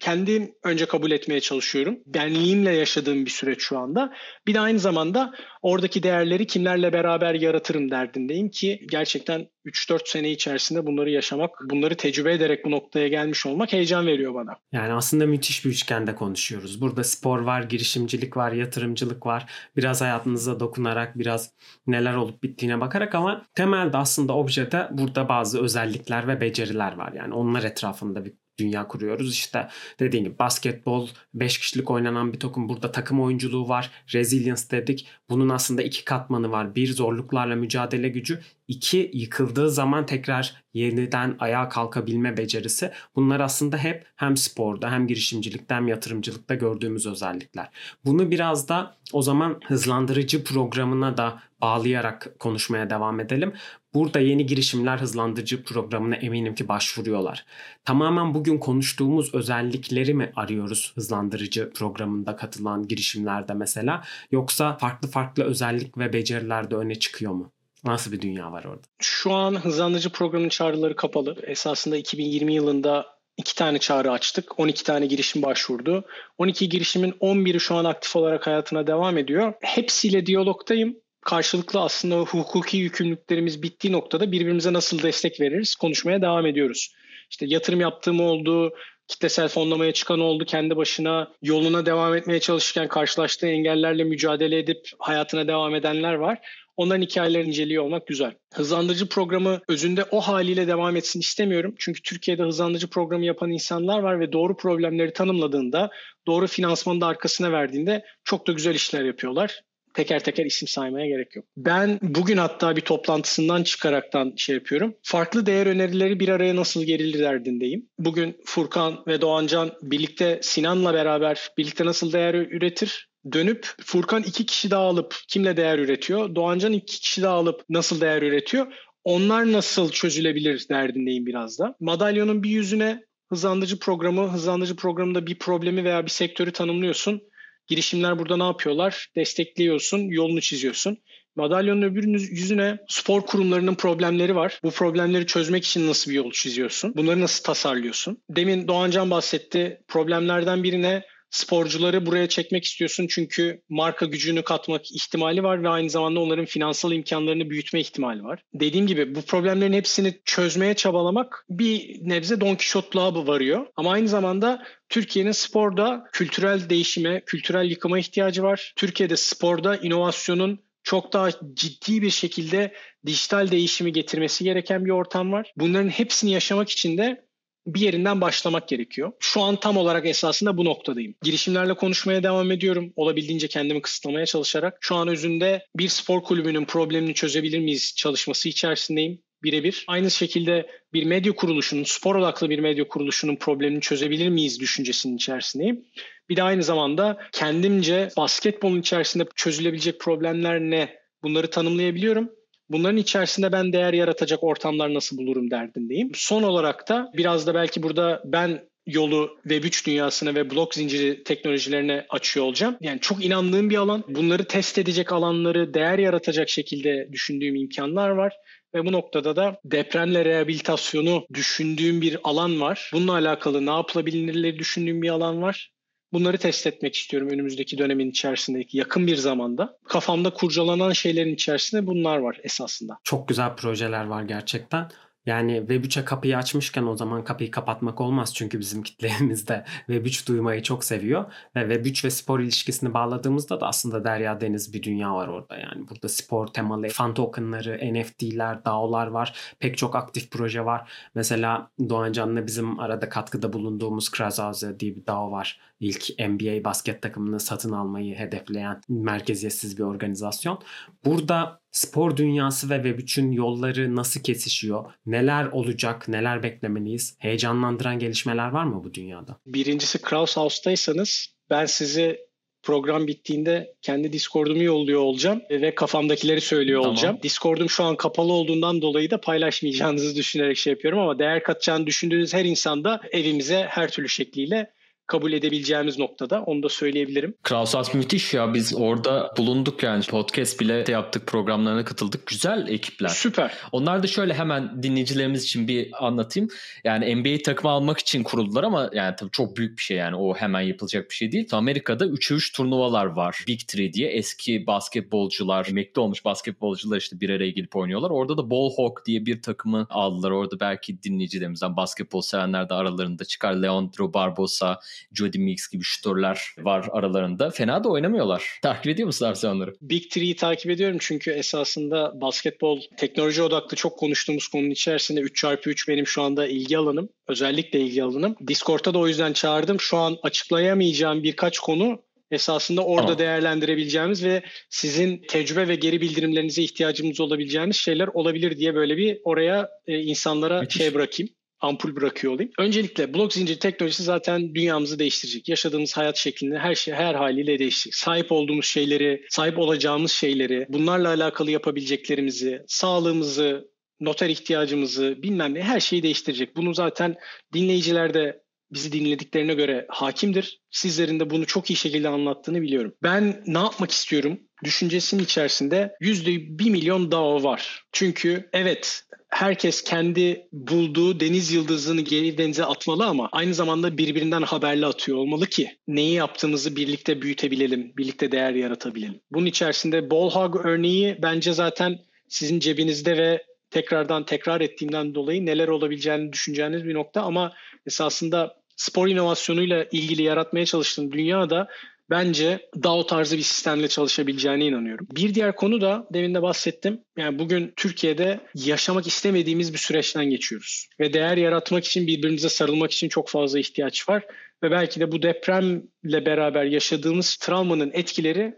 kendim önce kabul etmeye çalışıyorum. Benliğimle yaşadığım bir süreç şu anda. Bir de aynı zamanda oradaki değerleri kimlerle beraber yaratırım derdindeyim ki gerçekten 3-4 sene içerisinde bunları yaşamak, bunları tecrübe ederek bu noktaya gelmiş olmak heyecan veriyor bana. Yani aslında müthiş bir üçgende konuşuyoruz. Burada spor var, girişimcilik var, yatırımcılık var. Biraz hayatınıza dokunarak, biraz neler olup bittiğine bakarak ama temelde aslında objede burada bazı özellikler ve beceriler var. Yani onlar etrafında bir dünya kuruyoruz. İşte dediğim gibi basketbol 5 kişilik oynanan bir takım burada takım oyunculuğu var. Resilience dedik. Bunun aslında iki katmanı var. Bir zorluklarla mücadele gücü. iki yıkıldığı zaman tekrar yeniden ayağa kalkabilme becerisi. Bunlar aslında hep hem sporda hem girişimcilikte hem yatırımcılıkta gördüğümüz özellikler. Bunu biraz da o zaman hızlandırıcı programına da bağlayarak konuşmaya devam edelim. Burada yeni girişimler hızlandırıcı programına eminim ki başvuruyorlar. Tamamen bugün konuştuğumuz özellikleri mi arıyoruz hızlandırıcı programında katılan girişimlerde mesela yoksa farklı farklı özellik ve beceriler de öne çıkıyor mu? Nasıl bir dünya var orada? Şu an hızlandırıcı programın çağrıları kapalı. Esasında 2020 yılında iki tane çağrı açtık. 12 tane girişim başvurdu. 12 girişimin 11'i şu an aktif olarak hayatına devam ediyor. Hepsiyle diyalogdayım karşılıklı aslında hukuki yükümlülüklerimiz bittiği noktada birbirimize nasıl destek veririz konuşmaya devam ediyoruz. İşte yatırım yaptığım oldu, kitlesel fonlamaya çıkan oldu, kendi başına yoluna devam etmeye çalışırken karşılaştığı engellerle mücadele edip hayatına devam edenler var. Onların hikayelerini inceliyor olmak güzel. Hızlandırıcı programı özünde o haliyle devam etsin istemiyorum. Çünkü Türkiye'de hızlandırıcı programı yapan insanlar var ve doğru problemleri tanımladığında, doğru finansmanı da arkasına verdiğinde çok da güzel işler yapıyorlar teker teker isim saymaya gerek yok. Ben bugün hatta bir toplantısından çıkaraktan şey yapıyorum. Farklı değer önerileri bir araya nasıl gerilir derdindeyim. Bugün Furkan ve Doğancan birlikte Sinan'la beraber birlikte nasıl değer üretir? Dönüp Furkan iki kişi daha alıp kimle değer üretiyor? Doğancan iki kişi daha alıp nasıl değer üretiyor? Onlar nasıl çözülebilir derdindeyim biraz da. Madalyonun bir yüzüne hızlandırıcı programı, hızlandırıcı programında bir problemi veya bir sektörü tanımlıyorsun Girişimler burada ne yapıyorlar? Destekliyorsun, yolunu çiziyorsun. Madalyonun öbür yüzüne spor kurumlarının problemleri var. Bu problemleri çözmek için nasıl bir yol çiziyorsun? Bunları nasıl tasarlıyorsun? Demin Doğancan bahsetti. Problemlerden birine sporcuları buraya çekmek istiyorsun çünkü marka gücünü katmak ihtimali var ve aynı zamanda onların finansal imkanlarını büyütme ihtimali var. Dediğim gibi bu problemlerin hepsini çözmeye çabalamak bir nebze Don Quixote'luğa varıyor. Ama aynı zamanda Türkiye'nin sporda kültürel değişime, kültürel yıkıma ihtiyacı var. Türkiye'de sporda inovasyonun çok daha ciddi bir şekilde dijital değişimi getirmesi gereken bir ortam var. Bunların hepsini yaşamak için de bir yerinden başlamak gerekiyor. Şu an tam olarak esasında bu noktadayım. Girişimlerle konuşmaya devam ediyorum. Olabildiğince kendimi kısıtlamaya çalışarak. Şu an özünde bir spor kulübünün problemini çözebilir miyiz çalışması içerisindeyim birebir. Aynı şekilde bir medya kuruluşunun, spor odaklı bir medya kuruluşunun problemini çözebilir miyiz düşüncesinin içerisindeyim. Bir de aynı zamanda kendimce basketbolun içerisinde çözülebilecek problemler ne? Bunları tanımlayabiliyorum Bunların içerisinde ben değer yaratacak ortamlar nasıl bulurum derdindeyim. Son olarak da biraz da belki burada ben yolu Web3 dünyasına ve blok zinciri teknolojilerine açıyor olacağım. Yani çok inandığım bir alan. Bunları test edecek alanları değer yaratacak şekilde düşündüğüm imkanlar var. Ve bu noktada da depremle rehabilitasyonu düşündüğüm bir alan var. Bununla alakalı ne yapılabilirleri düşündüğüm bir alan var. Bunları test etmek istiyorum önümüzdeki dönemin içerisindeki yakın bir zamanda. Kafamda kurcalanan şeylerin içerisinde bunlar var esasında. Çok güzel projeler var gerçekten. Yani Web3'e kapıyı açmışken o zaman kapıyı kapatmak olmaz. Çünkü bizim <laughs> kitlemiz de Web3 duymayı çok seviyor. Ve Web3 ve spor ilişkisini bağladığımızda da aslında derya deniz bir dünya var orada. Yani burada spor temalı fan tokenları, NFT'ler, DAO'lar var. Pek çok aktif proje var. Mesela Doğan Can'la bizim arada katkıda bulunduğumuz Krazaze diye bir DAO var. İlk NBA basket takımını satın almayı hedefleyen merkeziyetsiz bir organizasyon. Burada spor dünyası ve Web3'ün yolları nasıl kesişiyor? Neler olacak? Neler beklemeliyiz? Heyecanlandıran gelişmeler var mı bu dünyada? Birincisi Kraus House'daysanız ben sizi program bittiğinde kendi Discord'umu yolluyor olacağım ve kafamdakileri söylüyor Tamam. olacağım. Discord'um şu an kapalı olduğundan dolayı da paylaşmayacağınızı düşünerek şey yapıyorum ama değer katacağını düşündüğünüz her insanda evimize her türlü şekliyle kabul edebileceğimiz noktada. Onu da söyleyebilirim. Krausas müthiş ya biz orada bulunduk yani podcast bile yaptık programlarına katıldık. Güzel ekipler. Süper. Onlar da şöyle hemen dinleyicilerimiz için bir anlatayım. Yani NBA takımı almak için kuruldular ama yani tabii çok büyük bir şey yani o hemen yapılacak bir şey değil. Amerika'da 3'e 3 turnuvalar var. Big Three diye eski basketbolcular, emekli olmuş basketbolcular işte bir araya gelip oynuyorlar. Orada da Ball Hawk diye bir takımı aldılar. Orada belki dinleyicilerimizden basketbol sevenler de aralarında çıkar. Leandro Barbosa, Jody Meeks gibi şutörler var aralarında. Fena da oynamıyorlar. Takip ediyor musun abi sen onları? Big Three'yi takip ediyorum çünkü esasında basketbol teknoloji odaklı çok konuştuğumuz konunun içerisinde 3x3 benim şu anda ilgi alanım. Özellikle ilgi alanım. Discord'ta da o yüzden çağırdım. Şu an açıklayamayacağım birkaç konu esasında orada Tamam. değerlendirebileceğimiz ve sizin tecrübe ve geri bildirimlerinize ihtiyacımız olabileceğiniz şeyler olabilir diye böyle bir oraya e, insanlara Müthiş. şey bırakayım ampul bırakıyor olayım. Öncelikle blok zincir teknolojisi zaten dünyamızı değiştirecek. Yaşadığımız hayat şeklini her şey her haliyle değiştirecek. Sahip olduğumuz şeyleri, sahip olacağımız şeyleri, bunlarla alakalı yapabileceklerimizi, sağlığımızı, noter ihtiyacımızı, bilmem ne her şeyi değiştirecek. Bunu zaten dinleyiciler de bizi dinlediklerine göre hakimdir. Sizlerin de bunu çok iyi şekilde anlattığını biliyorum. Ben ne yapmak istiyorum? Düşüncesinin içerisinde yüzde bir milyon DAO var. Çünkü evet herkes kendi bulduğu deniz yıldızını geri denize atmalı ama aynı zamanda birbirinden haberli atıyor olmalı ki neyi yaptığımızı birlikte büyütebilelim, birlikte değer yaratabilelim. Bunun içerisinde ball hog örneği bence zaten sizin cebinizde ve tekrardan tekrar ettiğimden dolayı neler olabileceğini düşüneceğiniz bir nokta ama esasında spor inovasyonuyla ilgili yaratmaya çalıştığım dünyada bence DAO tarzı bir sistemle çalışabileceğine inanıyorum. Bir diğer konu da demin de bahsettim. Yani bugün Türkiye'de yaşamak istemediğimiz bir süreçten geçiyoruz. Ve değer yaratmak için birbirimize sarılmak için çok fazla ihtiyaç var. Ve belki de bu depremle beraber yaşadığımız travmanın etkileri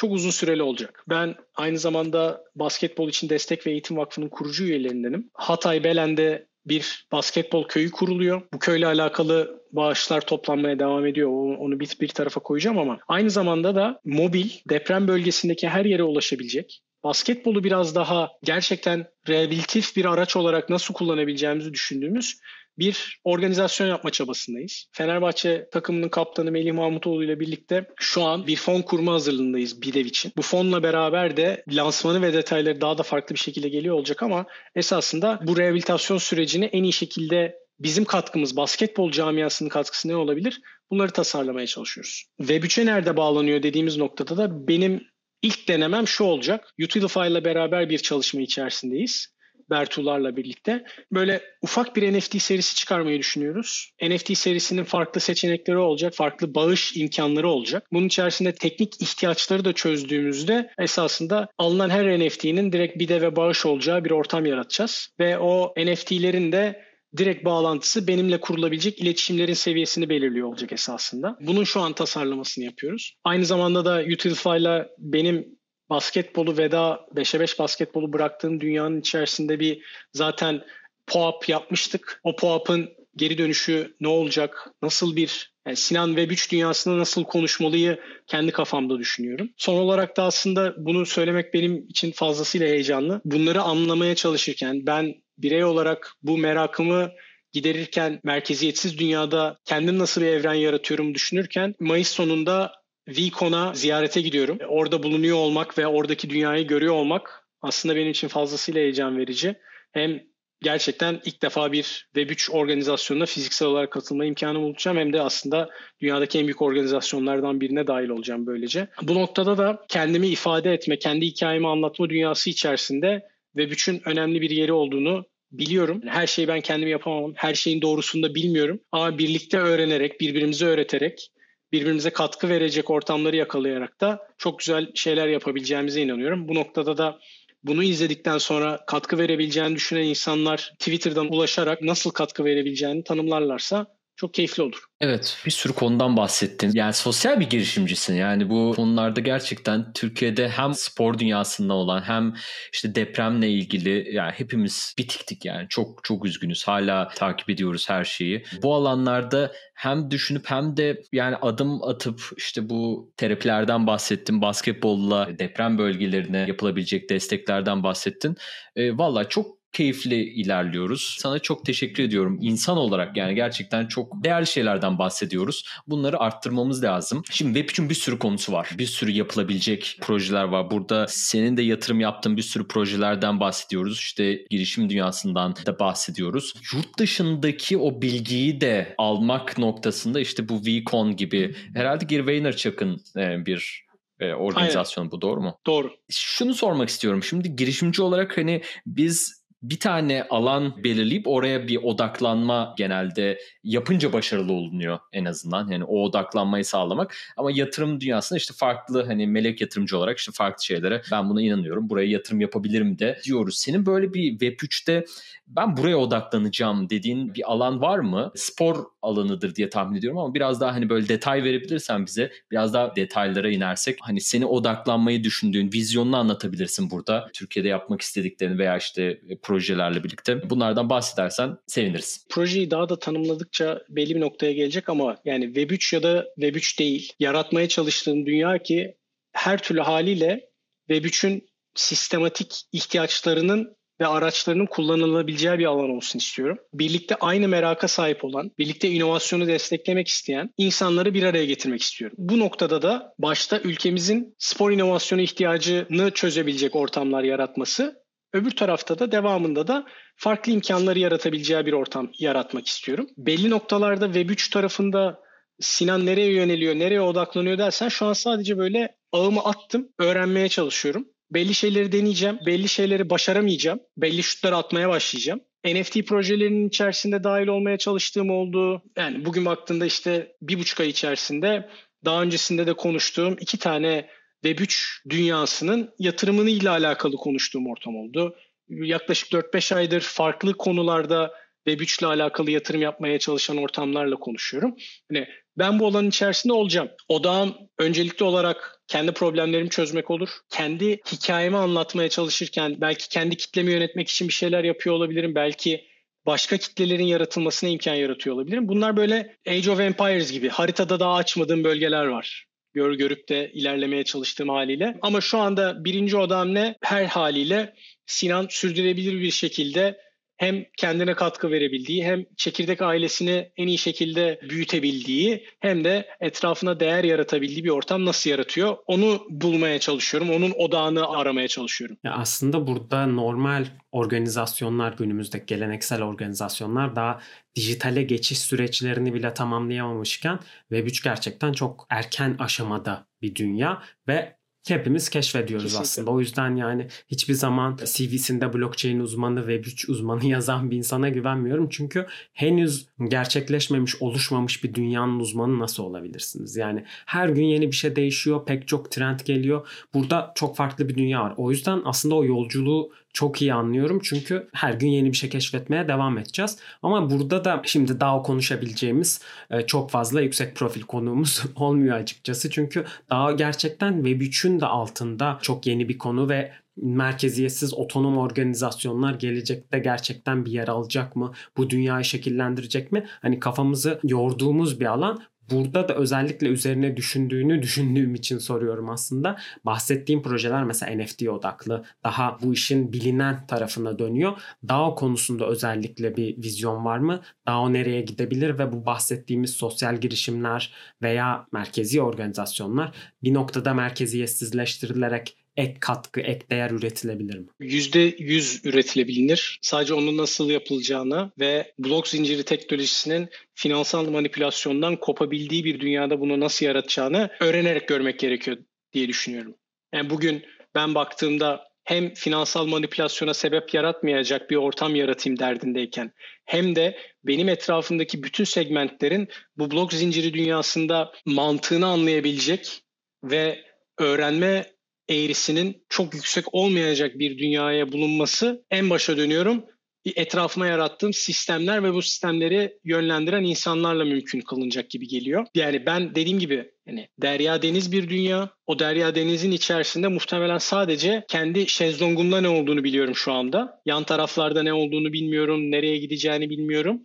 çok uzun süreli olacak. Ben aynı zamanda Basketbol için Destek ve Eğitim Vakfı'nın kurucu üyelerindenim. Hatay Belen'de bir basketbol köyü kuruluyor. Bu köyle alakalı bağışlar toplanmaya devam ediyor. Onu bir, bir tarafa koyacağım ama aynı zamanda da mobil deprem bölgesindeki her yere ulaşabilecek. Basketbolu biraz daha gerçekten rehabilitif bir araç olarak nasıl kullanabileceğimizi düşündüğümüz bir organizasyon yapma çabasındayız. Fenerbahçe takımının kaptanı Melih Mahmutoğlu ile birlikte şu an bir fon kurma hazırlığındayız BİDEV için. Bu fonla beraber de lansmanı ve detayları daha da farklı bir şekilde geliyor olacak ama esasında bu rehabilitasyon sürecini en iyi şekilde bizim katkımız, basketbol camiasının katkısı ne olabilir? Bunları tasarlamaya çalışıyoruz. Web3'e nerede bağlanıyor dediğimiz noktada da benim ilk denemem şu olacak. Utilify ile beraber bir çalışma içerisindeyiz. Bertularla birlikte. Böyle ufak bir NFT serisi çıkarmayı düşünüyoruz. NFT serisinin farklı seçenekleri olacak, farklı bağış imkanları olacak. Bunun içerisinde teknik ihtiyaçları da çözdüğümüzde esasında alınan her NFT'nin direkt bide ve bağış olacağı bir ortam yaratacağız. Ve o NFT'lerin de direkt bağlantısı benimle kurulabilecek iletişimlerin seviyesini belirliyor olacak esasında. Bunun şu an tasarlamasını yapıyoruz. Aynı zamanda da Utilify'la benim basketbolu veda 5'e 5 basketbolu bıraktığım dünyanın içerisinde bir zaten POAP yapmıştık. O POAP'ın geri dönüşü ne olacak? Nasıl bir yani Sinan ve 3 dünyasında nasıl konuşmalıyı kendi kafamda düşünüyorum. Son olarak da aslında bunu söylemek benim için fazlasıyla heyecanlı. Bunları anlamaya çalışırken ben birey olarak bu merakımı giderirken merkeziyetsiz dünyada kendim nasıl bir evren yaratıyorum düşünürken Mayıs sonunda VCon'a ziyarete gidiyorum. Orada bulunuyor olmak ve oradaki dünyayı görüyor olmak aslında benim için fazlasıyla heyecan verici. Hem gerçekten ilk defa bir Web3 organizasyonuna fiziksel olarak katılma imkanı bulacağım hem de aslında dünyadaki en büyük organizasyonlardan birine dahil olacağım böylece. Bu noktada da kendimi ifade etme, kendi hikayemi anlatma dünyası içerisinde Web3'ün önemli bir yeri olduğunu biliyorum. Her şeyi ben kendim yapamam. Her şeyin doğrusunu da bilmiyorum. Ama birlikte öğrenerek, birbirimize öğreterek birbirimize katkı verecek ortamları yakalayarak da çok güzel şeyler yapabileceğimize inanıyorum. Bu noktada da bunu izledikten sonra katkı verebileceğini düşünen insanlar Twitter'dan ulaşarak nasıl katkı verebileceğini tanımlarlarsa çok keyifli olur. Evet bir sürü konudan bahsettin. Yani sosyal bir girişimcisin. Yani bu konularda gerçekten Türkiye'de hem spor dünyasında olan hem işte depremle ilgili yani hepimiz bitiktik yani. Çok çok üzgünüz. Hala takip ediyoruz her şeyi. Bu alanlarda hem düşünüp hem de yani adım atıp işte bu terapilerden bahsettin. Basketbolla deprem bölgelerine yapılabilecek desteklerden bahsettin. E, Valla çok keyifli ilerliyoruz. Sana çok teşekkür ediyorum. İnsan olarak yani gerçekten çok değerli şeylerden bahsediyoruz. Bunları arttırmamız lazım. Şimdi web için bir sürü konusu var. Bir sürü yapılabilecek projeler var. Burada senin de yatırım yaptığın bir sürü projelerden bahsediyoruz. İşte girişim dünyasından da bahsediyoruz. Yurt dışındaki o bilgiyi de almak noktasında işte bu VCon gibi herhalde Gary Vaynerchuk'un e, bir e, organizasyon Aynen. bu doğru mu? Doğru. Şunu sormak istiyorum. Şimdi girişimci olarak hani biz bir tane alan belirleyip oraya bir odaklanma genelde yapınca başarılı olunuyor en azından. Yani o odaklanmayı sağlamak. Ama yatırım dünyasında işte farklı hani melek yatırımcı olarak işte farklı şeylere ben buna inanıyorum. Buraya yatırım yapabilirim de diyoruz. Senin böyle bir Web3'te ben buraya odaklanacağım dediğin bir alan var mı? Spor alanıdır diye tahmin ediyorum ama biraz daha hani böyle detay verebilirsen bize biraz daha detaylara inersek hani seni odaklanmayı düşündüğün vizyonunu anlatabilirsin burada. Türkiye'de yapmak istediklerini veya işte e, projelerle birlikte bunlardan bahsedersen seviniriz. Projeyi daha da tanımladıkça belli bir noktaya gelecek ama yani Web3 ya da Web3 değil yaratmaya çalıştığım dünya ki her türlü haliyle Web3'ün sistematik ihtiyaçlarının ve araçlarının kullanılabileceği bir alan olsun istiyorum. Birlikte aynı meraka sahip olan, birlikte inovasyonu desteklemek isteyen insanları bir araya getirmek istiyorum. Bu noktada da başta ülkemizin spor inovasyonu ihtiyacını çözebilecek ortamlar yaratması, öbür tarafta da devamında da farklı imkanları yaratabileceği bir ortam yaratmak istiyorum. Belli noktalarda Web3 tarafında Sinan nereye yöneliyor, nereye odaklanıyor dersen şu an sadece böyle ağımı attım, öğrenmeye çalışıyorum. Belli şeyleri deneyeceğim, belli şeyleri başaramayacağım, belli şutları atmaya başlayacağım. NFT projelerinin içerisinde dahil olmaya çalıştığım oldu. Yani bugün baktığında işte bir buçuk ay içerisinde daha öncesinde de konuştuğum iki tane Web3 dünyasının yatırımını ile alakalı konuştuğum ortam oldu. Yaklaşık 4-5 aydır farklı konularda Web3 ile alakalı yatırım yapmaya çalışan ortamlarla konuşuyorum. Hani ben bu alanın içerisinde olacağım. Odağım öncelikli olarak kendi problemlerimi çözmek olur. Kendi hikayemi anlatmaya çalışırken belki kendi kitlemi yönetmek için bir şeyler yapıyor olabilirim. Belki başka kitlelerin yaratılmasına imkan yaratıyor olabilirim. Bunlar böyle Age of Empires gibi haritada daha açmadığım bölgeler var. Gör görüp de ilerlemeye çalıştığım haliyle. Ama şu anda birinci odam ne? Her haliyle Sinan sürdürülebilir bir şekilde hem kendine katkı verebildiği hem çekirdek ailesini en iyi şekilde büyütebildiği hem de etrafına değer yaratabildiği bir ortam nasıl yaratıyor onu bulmaya çalışıyorum. Onun odağını aramaya çalışıyorum. Ya aslında burada normal organizasyonlar günümüzde geleneksel organizasyonlar daha dijitale geçiş süreçlerini bile tamamlayamamışken Web3 gerçekten çok erken aşamada bir dünya ve hepimiz keşfediyoruz Kesinlikle. aslında. O yüzden yani hiçbir zaman CV'sinde blockchain uzmanı ve güç uzmanı <laughs> yazan bir insana güvenmiyorum. Çünkü henüz gerçekleşmemiş, oluşmamış bir dünyanın uzmanı nasıl olabilirsiniz? Yani her gün yeni bir şey değişiyor, pek çok trend geliyor. Burada çok farklı bir dünya var. O yüzden aslında o yolculuğu çok iyi anlıyorum. Çünkü her gün yeni bir şey keşfetmeye devam edeceğiz. Ama burada da şimdi daha konuşabileceğimiz e, çok fazla yüksek profil konuğumuz <laughs> olmuyor açıkçası. Çünkü daha gerçekten Web3'ün de altında çok yeni bir konu ve merkeziyetsiz otonom organizasyonlar gelecekte gerçekten bir yer alacak mı? Bu dünyayı şekillendirecek mi? Hani kafamızı yorduğumuz bir alan burada da özellikle üzerine düşündüğünü düşündüğüm için soruyorum aslında. Bahsettiğim projeler mesela NFT odaklı. Daha bu işin bilinen tarafına dönüyor. DAO konusunda özellikle bir vizyon var mı? DAO nereye gidebilir ve bu bahsettiğimiz sosyal girişimler veya merkezi organizasyonlar bir noktada merkeziyetsizleştirilerek ek katkı, ek değer üretilebilir mi? %100 üretilebilir. Sadece onun nasıl yapılacağını ve blok zinciri teknolojisinin finansal manipülasyondan kopabildiği bir dünyada bunu nasıl yaratacağını öğrenerek görmek gerekiyor diye düşünüyorum. Yani bugün ben baktığımda hem finansal manipülasyona sebep yaratmayacak bir ortam yaratayım derdindeyken hem de benim etrafımdaki bütün segmentlerin bu blok zinciri dünyasında mantığını anlayabilecek ve öğrenme eğrisinin çok yüksek olmayacak bir dünyaya bulunması en başa dönüyorum etrafıma yarattığım sistemler ve bu sistemleri yönlendiren insanlarla mümkün kılınacak gibi geliyor. Yani ben dediğim gibi yani derya deniz bir dünya. O derya denizin içerisinde muhtemelen sadece kendi şezlongumda ne olduğunu biliyorum şu anda. Yan taraflarda ne olduğunu bilmiyorum, nereye gideceğini bilmiyorum.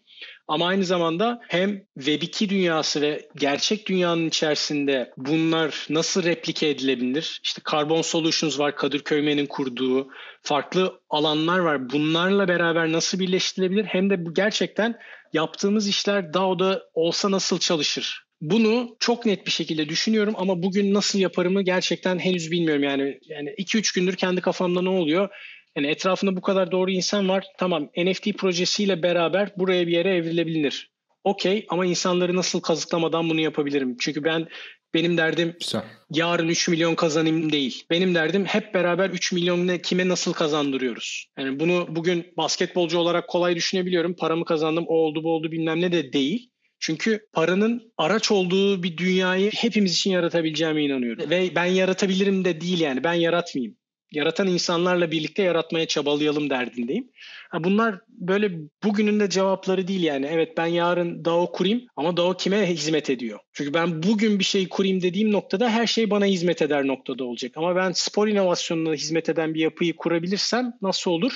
Ama aynı zamanda hem Web2 dünyası ve gerçek dünyanın içerisinde bunlar nasıl replike edilebilir? İşte Carbon Solutions var, Kadir Köymen'in kurduğu farklı alanlar var. Bunlarla beraber nasıl birleştirilebilir? Hem de bu gerçekten yaptığımız işler DAO'da olsa nasıl çalışır? Bunu çok net bir şekilde düşünüyorum ama bugün nasıl yaparımı gerçekten henüz bilmiyorum. Yani yani 2-3 gündür kendi kafamda ne oluyor? Yani etrafında bu kadar doğru insan var. Tamam NFT projesiyle beraber buraya bir yere evrilebilir. Okey ama insanları nasıl kazıklamadan bunu yapabilirim? Çünkü ben benim derdim Güzel. yarın 3 milyon kazanayım değil. Benim derdim hep beraber 3 milyon ne, kime nasıl kazandırıyoruz? Yani bunu bugün basketbolcu olarak kolay düşünebiliyorum. Paramı kazandım, o oldu bu oldu bilmem ne de değil. Çünkü paranın araç olduğu bir dünyayı hepimiz için yaratabileceğime inanıyorum. Ve ben yaratabilirim de değil yani ben yaratmayayım yaratan insanlarla birlikte yaratmaya çabalayalım derdindeyim. Bunlar böyle bugünün de cevapları değil yani. Evet ben yarın DAO kurayım ama DAO kime hizmet ediyor? Çünkü ben bugün bir şey kurayım dediğim noktada her şey bana hizmet eder noktada olacak. Ama ben spor inovasyonuna hizmet eden bir yapıyı kurabilirsem nasıl olur?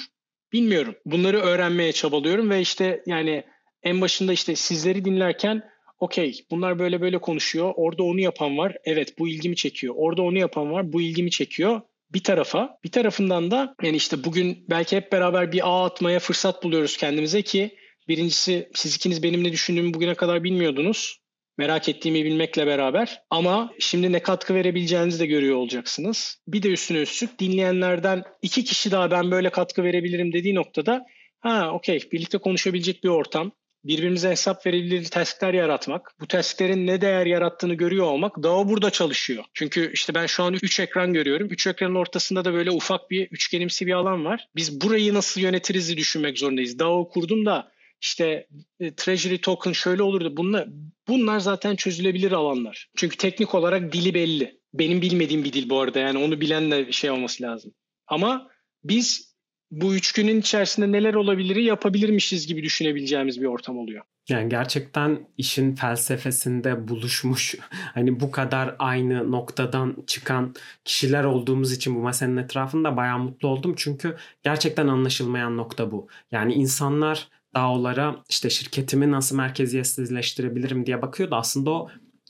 Bilmiyorum. Bunları öğrenmeye çabalıyorum ve işte yani en başında işte sizleri dinlerken okey bunlar böyle böyle konuşuyor. Orada onu yapan var. Evet bu ilgimi çekiyor. Orada onu yapan var. Bu ilgimi çekiyor bir tarafa. Bir tarafından da yani işte bugün belki hep beraber bir ağ atmaya fırsat buluyoruz kendimize ki birincisi siz ikiniz benim ne düşündüğümü bugüne kadar bilmiyordunuz. Merak ettiğimi bilmekle beraber ama şimdi ne katkı verebileceğinizi de görüyor olacaksınız. Bir de üstüne üstlük dinleyenlerden iki kişi daha ben böyle katkı verebilirim dediği noktada ha okey birlikte konuşabilecek bir ortam birbirimize hesap verebilir taskler yaratmak, bu tasklerin ne değer yarattığını görüyor olmak DAO burada çalışıyor. Çünkü işte ben şu an 3 ekran görüyorum. 3 ekranın ortasında da böyle ufak bir üçgenimsi bir alan var. Biz burayı nasıl yönetiriz düşünmek zorundayız. DAO kurdum da işte e, treasury token şöyle olurdu. Bunlar, bunlar zaten çözülebilir alanlar. Çünkü teknik olarak dili belli. Benim bilmediğim bir dil bu arada yani onu bilenle şey olması lazım. Ama biz bu üç günün içerisinde neler olabilir yapabilirmişiz gibi düşünebileceğimiz bir ortam oluyor. Yani gerçekten işin felsefesinde buluşmuş <laughs> hani bu kadar aynı noktadan çıkan kişiler olduğumuz için bu masanın etrafında bayağı mutlu oldum. Çünkü gerçekten anlaşılmayan nokta bu. Yani insanlar DAO'lara işte şirketimi nasıl merkeziyetsizleştirebilirim diye bakıyordu. Aslında o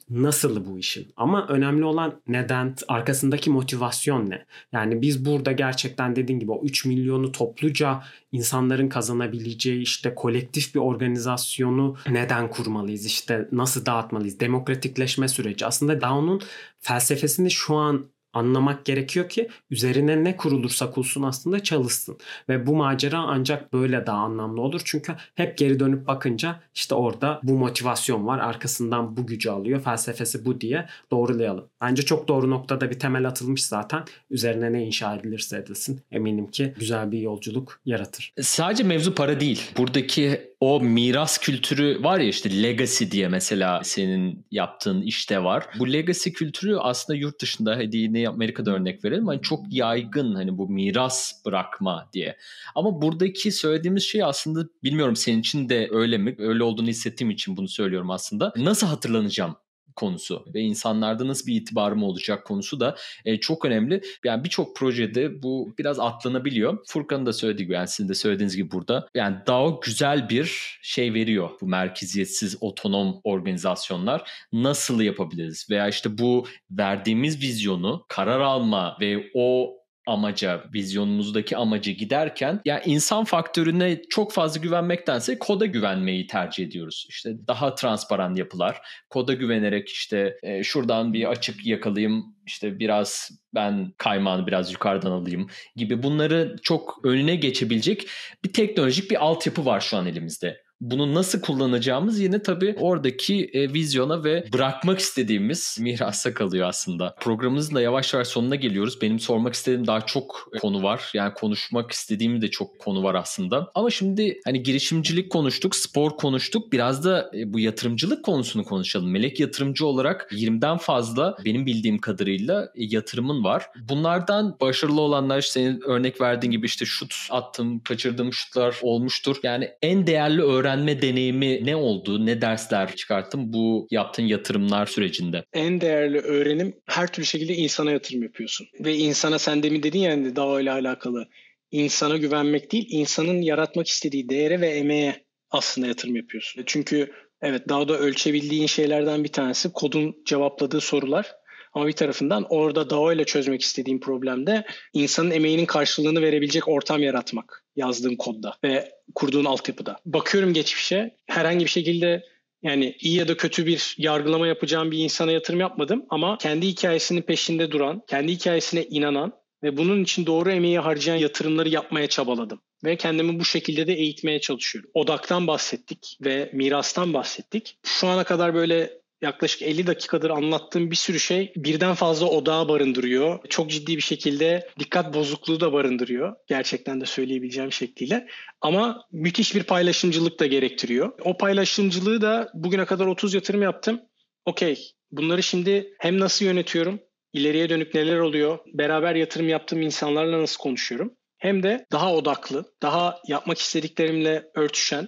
nasıl bu işin? Ama önemli olan neden, arkasındaki motivasyon ne? Yani biz burada gerçekten dediğin gibi o 3 milyonu topluca insanların kazanabileceği işte kolektif bir organizasyonu neden kurmalıyız? İşte nasıl dağıtmalıyız? Demokratikleşme süreci. Aslında DAO'nun felsefesini şu an anlamak gerekiyor ki üzerine ne kurulursa kurulsun aslında çalışsın. Ve bu macera ancak böyle daha anlamlı olur. Çünkü hep geri dönüp bakınca işte orada bu motivasyon var. Arkasından bu gücü alıyor. Felsefesi bu diye doğrulayalım. Bence çok doğru noktada bir temel atılmış zaten. Üzerine ne inşa edilirse edilsin. Eminim ki güzel bir yolculuk yaratır. Sadece mevzu para değil. Buradaki o miras kültürü var ya işte legacy diye mesela senin yaptığın işte var. Bu legacy kültürü aslında yurt dışında hadi yine Amerika'da örnek verelim hani çok yaygın hani bu miras bırakma diye. Ama buradaki söylediğimiz şey aslında bilmiyorum senin için de öyle mi? Öyle olduğunu hissettiğim için bunu söylüyorum aslında. Nasıl hatırlanacağım? Konusu ve insanlarda nasıl bir itibarım olacak konusu da e, çok önemli. Yani birçok projede bu biraz atlanabiliyor. Furkan'ın da söylediği gibi yani sizin de söylediğiniz gibi burada yani DAO güzel bir şey veriyor bu merkeziyetsiz otonom organizasyonlar nasıl yapabiliriz veya işte bu verdiğimiz vizyonu karar alma ve o amaca, vizyonumuzdaki amaca giderken ya insan faktörüne çok fazla güvenmektense koda güvenmeyi tercih ediyoruz. İşte daha transparan yapılar, koda güvenerek işte e, şuradan bir açık yakalayayım, işte biraz ben kaymağını biraz yukarıdan alayım gibi bunları çok önüne geçebilecek bir teknolojik bir altyapı var şu an elimizde. Bunu nasıl kullanacağımız yine tabii oradaki e, vizyona ve bırakmak istediğimiz mirasa kalıyor aslında. Programımızın da yavaş yavaş sonuna geliyoruz. Benim sormak istediğim daha çok konu var. Yani konuşmak istediğim de çok konu var aslında. Ama şimdi hani girişimcilik konuştuk, spor konuştuk. Biraz da e, bu yatırımcılık konusunu konuşalım. Melek yatırımcı olarak 20'den fazla benim bildiğim kadarıyla e, yatırımın var. Bunlardan başarılı olanlar senin örnek verdiğin gibi işte şut attım, kaçırdığım şutlar olmuştur. Yani en değerli öğrenme deneyimi ne oldu? Ne dersler çıkarttın bu yaptığın yatırımlar sürecinde? En değerli öğrenim her türlü şekilde insana yatırım yapıyorsun. Ve insana sen demin dedin ya hani daha ile alakalı. insana güvenmek değil, insanın yaratmak istediği değere ve emeğe aslında yatırım yapıyorsun. Çünkü evet daha da ölçebildiğin şeylerden bir tanesi kodun cevapladığı sorular. Ama bir tarafından orada DAO ile çözmek istediğim problemde insanın emeğinin karşılığını verebilecek ortam yaratmak yazdığım kodda ve kurduğun altyapıda. Bakıyorum geçmişe herhangi bir şekilde yani iyi ya da kötü bir yargılama yapacağım bir insana yatırım yapmadım ama kendi hikayesinin peşinde duran, kendi hikayesine inanan ve bunun için doğru emeği harcayan yatırımları yapmaya çabaladım. Ve kendimi bu şekilde de eğitmeye çalışıyorum. Odaktan bahsettik ve mirastan bahsettik. Şu ana kadar böyle yaklaşık 50 dakikadır anlattığım bir sürü şey birden fazla odağı barındırıyor. Çok ciddi bir şekilde dikkat bozukluğu da barındırıyor. Gerçekten de söyleyebileceğim şekliyle. Ama müthiş bir paylaşımcılık da gerektiriyor. O paylaşımcılığı da bugüne kadar 30 yatırım yaptım. Okey. Bunları şimdi hem nasıl yönetiyorum, ileriye dönük neler oluyor, beraber yatırım yaptığım insanlarla nasıl konuşuyorum. Hem de daha odaklı, daha yapmak istediklerimle örtüşen,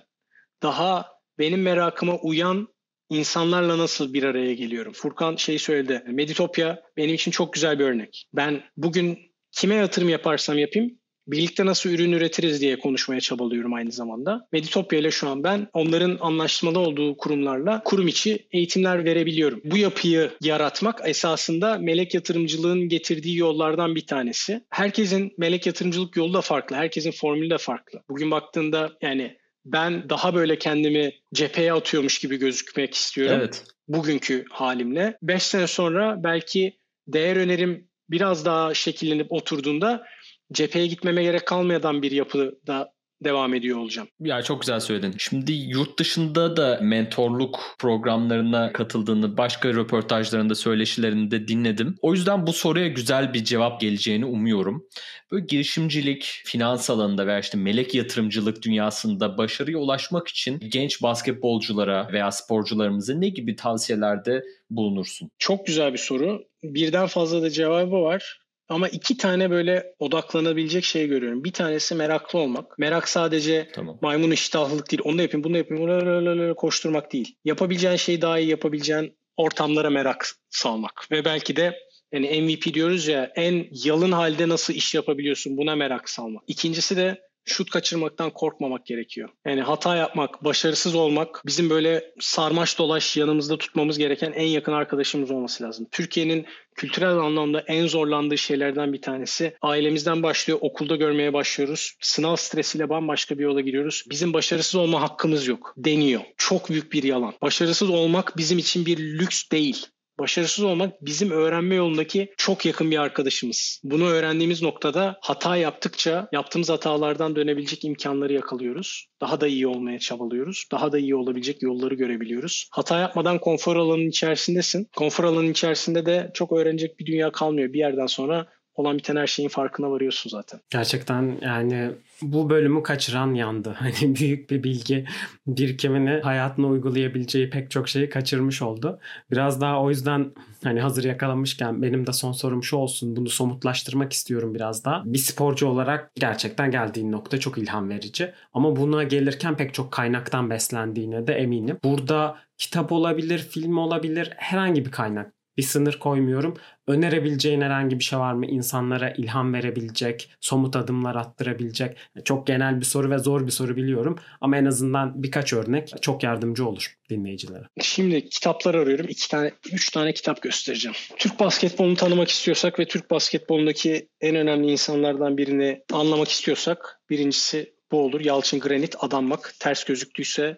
daha benim merakıma uyan insanlarla nasıl bir araya geliyorum? Furkan şey söyledi. Meditopya benim için çok güzel bir örnek. Ben bugün kime yatırım yaparsam yapayım birlikte nasıl ürün üretiriz diye konuşmaya çabalıyorum aynı zamanda. Meditopya ile şu an ben onların anlaşmalı olduğu kurumlarla kurum içi eğitimler verebiliyorum. Bu yapıyı yaratmak esasında melek yatırımcılığın getirdiği yollardan bir tanesi. Herkesin melek yatırımcılık yolu da farklı. Herkesin formülü de farklı. Bugün baktığında yani ben daha böyle kendimi cepheye atıyormuş gibi gözükmek istiyorum. Evet. Bugünkü halimle. 5 sene sonra belki değer önerim biraz daha şekillenip oturduğunda cepheye gitmeme gerek kalmayan bir yapıda devam ediyor olacağım. Ya çok güzel söyledin. Şimdi yurt dışında da mentorluk programlarına katıldığını, başka röportajlarında, söyleşilerinde dinledim. O yüzden bu soruya güzel bir cevap geleceğini umuyorum. Böyle girişimcilik, finans alanında veya işte melek yatırımcılık dünyasında başarıya ulaşmak için genç basketbolculara veya sporcularımıza ne gibi tavsiyelerde bulunursun? Çok güzel bir soru. Birden fazla da cevabı var. Ama iki tane böyle odaklanabilecek şey görüyorum. Bir tanesi meraklı olmak. Merak sadece tamam. maymun iştahlılık değil. Onu da yapayım, bunu da yapayım, bunu koşturmak değil. Yapabileceğin şeyi daha iyi yapabileceğin ortamlara merak salmak. Ve belki de yani MVP diyoruz ya en yalın halde nasıl iş yapabiliyorsun buna merak salmak. İkincisi de şut kaçırmaktan korkmamak gerekiyor. Yani hata yapmak, başarısız olmak bizim böyle sarmaş dolaş yanımızda tutmamız gereken en yakın arkadaşımız olması lazım. Türkiye'nin kültürel anlamda en zorlandığı şeylerden bir tanesi ailemizden başlıyor, okulda görmeye başlıyoruz. Sınav stresiyle bambaşka bir yola giriyoruz. Bizim başarısız olma hakkımız yok deniyor. Çok büyük bir yalan. Başarısız olmak bizim için bir lüks değil başarısız olmak bizim öğrenme yolundaki çok yakın bir arkadaşımız. Bunu öğrendiğimiz noktada hata yaptıkça yaptığımız hatalardan dönebilecek imkanları yakalıyoruz. Daha da iyi olmaya çabalıyoruz. Daha da iyi olabilecek yolları görebiliyoruz. Hata yapmadan konfor alanının içerisindesin. Konfor alanının içerisinde de çok öğrenecek bir dünya kalmıyor. Bir yerden sonra olan biten her şeyin farkına varıyorsun zaten. Gerçekten yani bu bölümü kaçıran yandı. <laughs> Hani büyük bir bilgi birikimini hayatına uygulayabileceği pek çok şeyi kaçırmış oldu. Biraz daha o yüzden hani hazır yakalamışken benim de son sorum şu olsun. Bunu somutlaştırmak istiyorum biraz daha. Bir sporcu olarak gerçekten geldiğin nokta çok ilham verici. Ama buna gelirken pek çok kaynaktan beslendiğine de eminim. Burada kitap olabilir, film olabilir, herhangi bir kaynak bir sınır koymuyorum. Önerebileceğin herhangi bir şey var mı? İnsanlara ilham verebilecek, somut adımlar attırabilecek. Çok genel bir soru ve zor bir soru biliyorum. Ama en azından birkaç örnek çok yardımcı olur dinleyicilere. Şimdi kitaplar arıyorum. İki tane, üç tane kitap göstereceğim. Türk basketbolunu tanımak istiyorsak ve Türk basketbolundaki en önemli insanlardan birini anlamak istiyorsak birincisi bu olur. Yalçın Granit adanmak. Ters gözüktüyse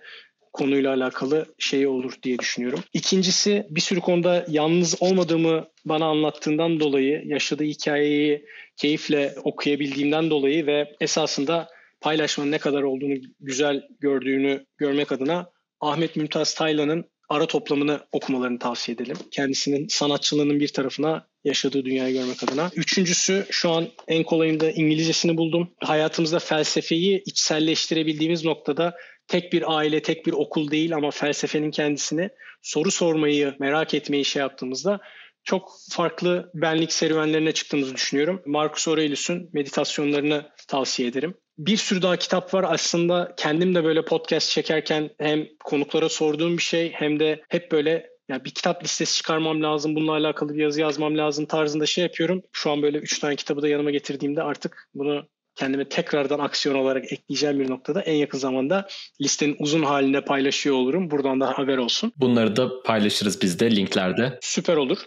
konuyla alakalı şey olur diye düşünüyorum. İkincisi bir sürü konuda yalnız olmadığımı bana anlattığından dolayı yaşadığı hikayeyi keyifle okuyabildiğimden dolayı ve esasında paylaşmanın ne kadar olduğunu güzel gördüğünü görmek adına Ahmet Mümtaz Taylan'ın ara toplamını okumalarını tavsiye edelim. Kendisinin sanatçılığının bir tarafına yaşadığı dünyayı görmek adına. Üçüncüsü şu an en kolayında İngilizcesini buldum. Hayatımızda felsefeyi içselleştirebildiğimiz noktada tek bir aile, tek bir okul değil ama felsefenin kendisini soru sormayı, merak etmeyi şey yaptığımızda çok farklı benlik serüvenlerine çıktığımızı düşünüyorum. Marcus Aurelius'un meditasyonlarını tavsiye ederim. Bir sürü daha kitap var. Aslında kendim de böyle podcast çekerken hem konuklara sorduğum bir şey hem de hep böyle ya bir kitap listesi çıkarmam lazım, bununla alakalı bir yazı yazmam lazım tarzında şey yapıyorum. Şu an böyle üç tane kitabı da yanıma getirdiğimde artık bunu kendime tekrardan aksiyon olarak ekleyeceğim bir noktada en yakın zamanda listenin uzun halinde paylaşıyor olurum. Buradan da haber olsun. Bunları da paylaşırız biz de linklerde. Süper olur.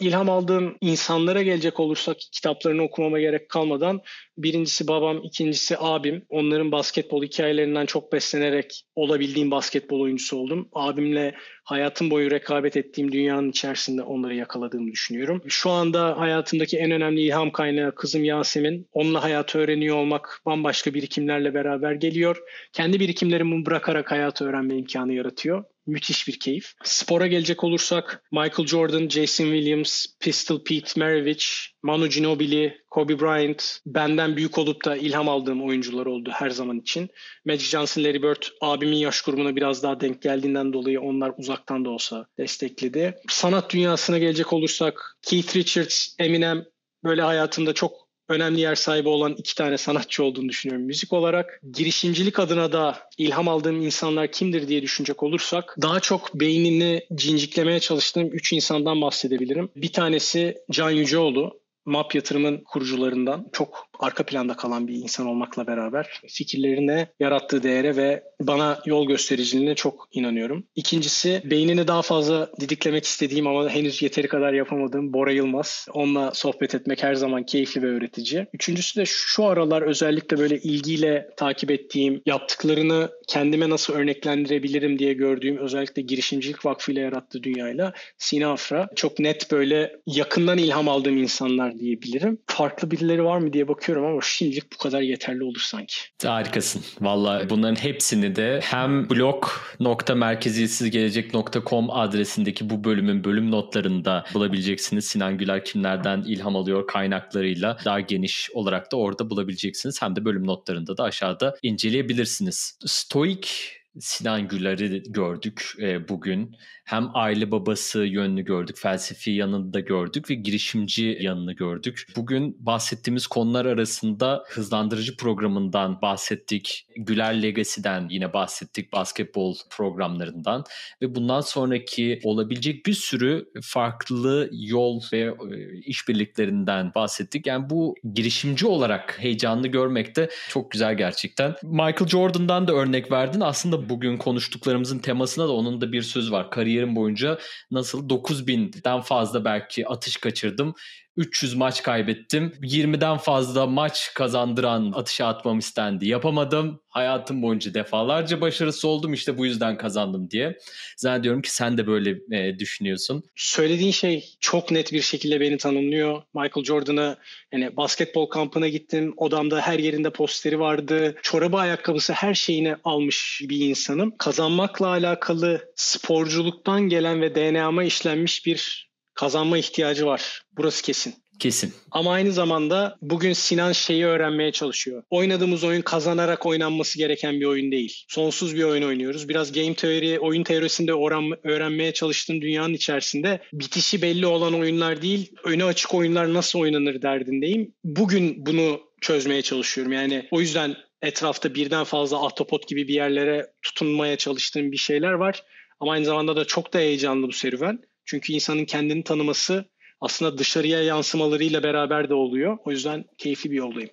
İlham aldığım insanlara gelecek olursak kitaplarını okumama gerek kalmadan birincisi babam, ikincisi abim. Onların basketbol hikayelerinden çok beslenerek olabildiğim basketbol oyuncusu oldum. Abimle hayatım boyu rekabet ettiğim dünyanın içerisinde onları yakaladığımı düşünüyorum. Şu anda hayatımdaki en önemli ilham kaynağı kızım Yasemin. Onunla hayatı öğreniyor olmak bambaşka birikimlerle beraber geliyor. Kendi birikimlerimi bırakarak hayatı öğrenme imkanı yaratıyor müthiş bir keyif. Spora gelecek olursak Michael Jordan, Jason Williams, Pistol Pete Maravich, Manu Ginobili, Kobe Bryant benden büyük olup da ilham aldığım oyuncular oldu her zaman için. Magic Johnson, Larry Bird abimin yaş grubuna biraz daha denk geldiğinden dolayı onlar uzaktan da olsa destekledi. Sanat dünyasına gelecek olursak Keith Richards, Eminem böyle hayatımda çok önemli yer sahibi olan iki tane sanatçı olduğunu düşünüyorum müzik olarak. Girişimcilik adına da ilham aldığım insanlar kimdir diye düşünecek olursak daha çok beynini cinciklemeye çalıştığım üç insandan bahsedebilirim. Bir tanesi Can Yüceoğlu. MAP yatırımın kurucularından çok arka planda kalan bir insan olmakla beraber fikirlerine yarattığı değere ve bana yol göstericiliğine çok inanıyorum. İkincisi beynini daha fazla didiklemek istediğim ama henüz yeteri kadar yapamadığım Bora Yılmaz. Onunla sohbet etmek her zaman keyifli ve öğretici. Üçüncüsü de şu aralar özellikle böyle ilgiyle takip ettiğim, yaptıklarını kendime nasıl örneklendirebilirim diye gördüğüm özellikle girişimcilik vakfı ile yarattığı dünyayla Sina Afra. Çok net böyle yakından ilham aldığım insanlar diyebilirim. Farklı birileri var mı diye bakıyorum ama şimdilik bu kadar yeterli olur sanki. Harikasın. Valla bunların hepsini de hem blog.merkeziyetsizgelecek.com adresindeki bu bölümün bölüm notlarında bulabileceksiniz. Sinan Güler kimlerden ilham alıyor kaynaklarıyla daha geniş olarak da orada bulabileceksiniz. Hem de bölüm notlarında da aşağıda inceleyebilirsiniz. Stoik Sinan Güler'i gördük e, bugün hem aile babası yönünü gördük, felsefi yanını da gördük ve girişimci yanını gördük. Bugün bahsettiğimiz konular arasında hızlandırıcı programından bahsettik, Güler Legacy'den yine bahsettik, basketbol programlarından ve bundan sonraki olabilecek bir sürü farklı yol ve e, işbirliklerinden bahsettik. Yani bu girişimci olarak heyecanlı görmek de çok güzel gerçekten. Michael Jordan'dan da örnek verdin. Aslında bugün konuştuklarımızın temasına da onun da bir söz var. Kariyer kariyerim boyunca nasıl 9000'den fazla belki atış kaçırdım. 300 maç kaybettim. 20'den fazla maç kazandıran atışa atmam istendi. Yapamadım. Hayatım boyunca defalarca başarısı oldum. İşte bu yüzden kazandım diye. Zannediyorum ki sen de böyle e, düşünüyorsun. Söylediğin şey çok net bir şekilde beni tanımlıyor. Michael Jordan'ı yani basketbol kampına gittim. Odamda her yerinde posteri vardı. Çorabı, ayakkabısı her şeyini almış bir insanım. Kazanmakla alakalı sporculuktan gelen ve DNA'ma işlenmiş bir kazanma ihtiyacı var. Burası kesin. Kesin. Ama aynı zamanda bugün Sinan şeyi öğrenmeye çalışıyor. Oynadığımız oyun kazanarak oynanması gereken bir oyun değil. Sonsuz bir oyun oynuyoruz. Biraz game teori, oyun teorisinde oran, öğrenmeye çalıştığım dünyanın içerisinde bitişi belli olan oyunlar değil, öne açık oyunlar nasıl oynanır derdindeyim. Bugün bunu çözmeye çalışıyorum. Yani o yüzden etrafta birden fazla ahtapot gibi bir yerlere tutunmaya çalıştığım bir şeyler var. Ama aynı zamanda da çok da heyecanlı bu serüven. Çünkü insanın kendini tanıması aslında dışarıya yansımalarıyla beraber de oluyor. O yüzden keyifli bir yoldayım.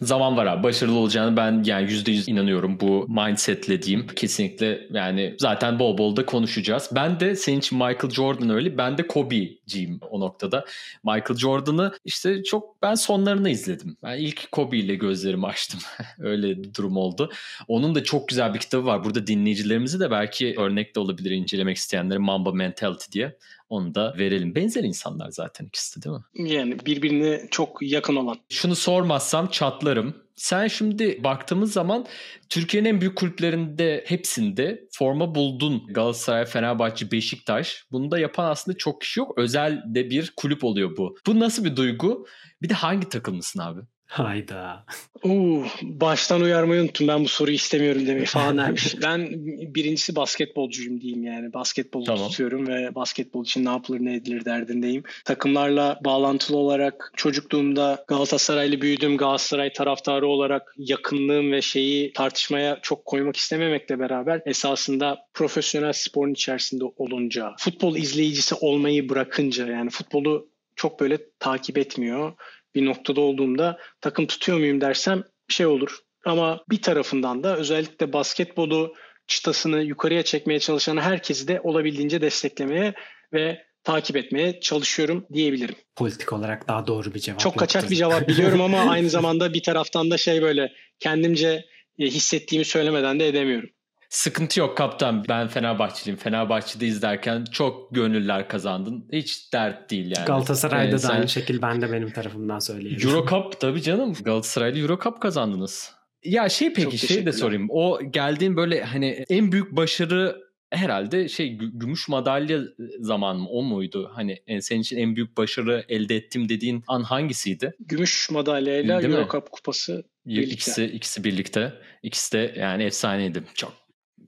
Zaman var abi. Başarılı olacağını ben yani %100 inanıyorum bu mindsetle diyeyim. Kesinlikle yani zaten bol bol da konuşacağız. Ben de senin için Michael Jordan öyle. Ben de Kobe'ciyim o noktada. Michael Jordan'ı işte çok ben sonlarını izledim. Ben ilk Kobe ile gözlerimi açtım. <laughs> öyle bir durum oldu. Onun da çok güzel bir kitabı var. Burada dinleyicilerimizi de belki örnek de olabilir incelemek isteyenlere Mamba Mentality diye. Onu da verelim. Benzer insanlar zaten ikisi de değil mi? Yani birbirine çok yakın olan. Şunu sormazsam çatlarım. Sen şimdi baktığımız zaman Türkiye'nin en büyük kulüplerinde hepsinde forma buldun. Galatasaray, Fenerbahçe, Beşiktaş. Bunu da yapan aslında çok kişi yok. Özel de bir kulüp oluyor bu. Bu nasıl bir duygu? Bir de hangi takımlısın abi? Hayda. Uu, baştan uyarmayı unuttum. Ben bu soruyu istemiyorum demeyi falan <laughs> dermiş. ben birincisi basketbolcuyum diyeyim yani. Basketbolu tamam. tutuyorum ve basketbol için ne yapılır ne edilir derdindeyim. Takımlarla bağlantılı olarak çocukluğumda Galatasaraylı büyüdüm. Galatasaray taraftarı olarak yakınlığım ve şeyi tartışmaya çok koymak istememekle beraber esasında profesyonel sporun içerisinde olunca, futbol izleyicisi olmayı bırakınca yani futbolu çok böyle takip etmiyor bir noktada olduğumda takım tutuyor muyum dersem şey olur. Ama bir tarafından da özellikle basketbolu çıtasını yukarıya çekmeye çalışan herkesi de olabildiğince desteklemeye ve takip etmeye çalışıyorum diyebilirim. Politik olarak daha doğru bir cevap. Çok kaçak bir cevap biliyorum ama <laughs> aynı zamanda bir taraftan da şey böyle kendimce e, hissettiğimi söylemeden de edemiyorum. Sıkıntı yok kaptan. Ben Fenerbahçeliyim. Fenerbahçe'de izlerken çok gönüller kazandın. Hiç dert değil yani. Galatasaray'da ee, da aynı şekil ben de benim tarafımdan söyleyeyim. Eurocup tabii canım. Galatasaray'da Eurocup kazandınız. Ya şey peki şey de sorayım. O geldiğin böyle hani en büyük başarı herhalde şey gümüş madalya zaman mı o muydu? Hani senin için en büyük başarı elde ettim dediğin an hangisiydi? Gümüş madalyayla Eurocup kupası birlikte. İkisi, ikisi birlikte. İkisi de yani efsaneydi. Çok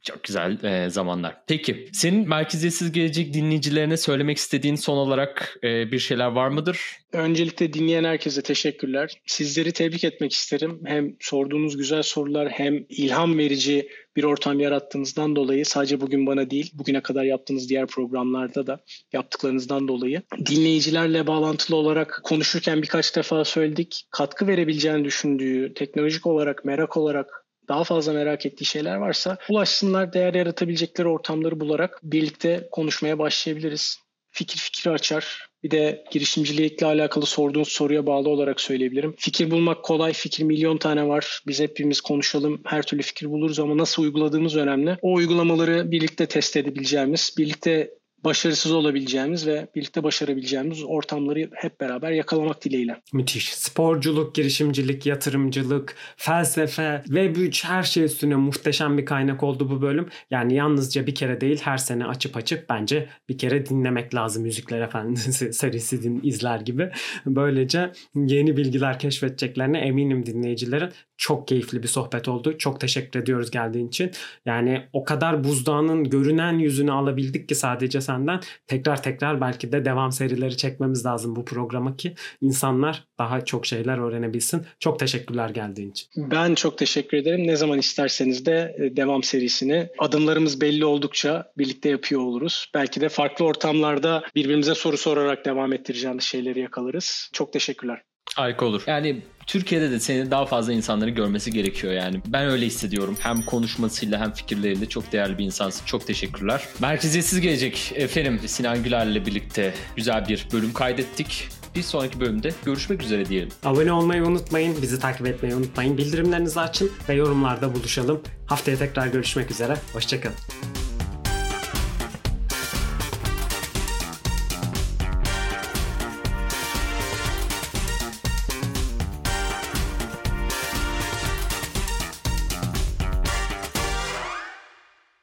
çok güzel e, zamanlar. Peki senin merkeziyetsiz gelecek dinleyicilerine söylemek istediğin son olarak e, bir şeyler var mıdır? Öncelikle dinleyen herkese teşekkürler. Sizleri tebrik etmek isterim. Hem sorduğunuz güzel sorular hem ilham verici bir ortam yarattığınızdan dolayı sadece bugün bana değil bugüne kadar yaptığınız diğer programlarda da yaptıklarınızdan dolayı dinleyicilerle bağlantılı olarak konuşurken birkaç defa söyledik. Katkı verebileceğini düşündüğü, teknolojik olarak, merak olarak daha fazla merak ettiği şeyler varsa ulaşsınlar, değer yaratabilecekleri ortamları bularak birlikte konuşmaya başlayabiliriz. Fikir fikri açar. Bir de girişimcilikle alakalı sorduğunuz soruya bağlı olarak söyleyebilirim. Fikir bulmak kolay, fikir milyon tane var. Biz hepimiz konuşalım, her türlü fikir buluruz ama nasıl uyguladığımız önemli. O uygulamaları birlikte test edebileceğimiz, birlikte başarısız olabileceğimiz ve birlikte başarabileceğimiz ortamları hep beraber yakalamak dileğiyle. Müthiş. Sporculuk, girişimcilik, yatırımcılık, felsefe, web 3 her şey üstüne muhteşem bir kaynak oldu bu bölüm. Yani yalnızca bir kere değil her sene açıp açıp bence bir kere dinlemek lazım Müzikler Efendisi serisi izler gibi. Böylece yeni bilgiler keşfedeceklerine eminim dinleyicilerin. Çok keyifli bir sohbet oldu. Çok teşekkür ediyoruz geldiğin için. Yani o kadar buzdağının görünen yüzünü alabildik ki sadece senden. Tekrar tekrar belki de devam serileri çekmemiz lazım bu programa ki insanlar daha çok şeyler öğrenebilsin. Çok teşekkürler geldiğin için. Ben çok teşekkür ederim. Ne zaman isterseniz de e, devam serisini adımlarımız belli oldukça birlikte yapıyor oluruz. Belki de farklı ortamlarda birbirimize soru sorarak devam ettireceğimiz şeyleri yakalarız. Çok teşekkürler. Harika olur. Yani Türkiye'de de seni daha fazla insanları görmesi gerekiyor yani. Ben öyle hissediyorum. Hem konuşmasıyla hem fikirleriyle çok değerli bir insansın. Çok teşekkürler. Merkeziyetsiz gelecek efendim Sinan Güler'le birlikte güzel bir bölüm kaydettik. Bir sonraki bölümde görüşmek üzere diyelim. Abone olmayı unutmayın, bizi takip etmeyi unutmayın. Bildirimlerinizi açın ve yorumlarda buluşalım. Haftaya tekrar görüşmek üzere. Hoşçakalın.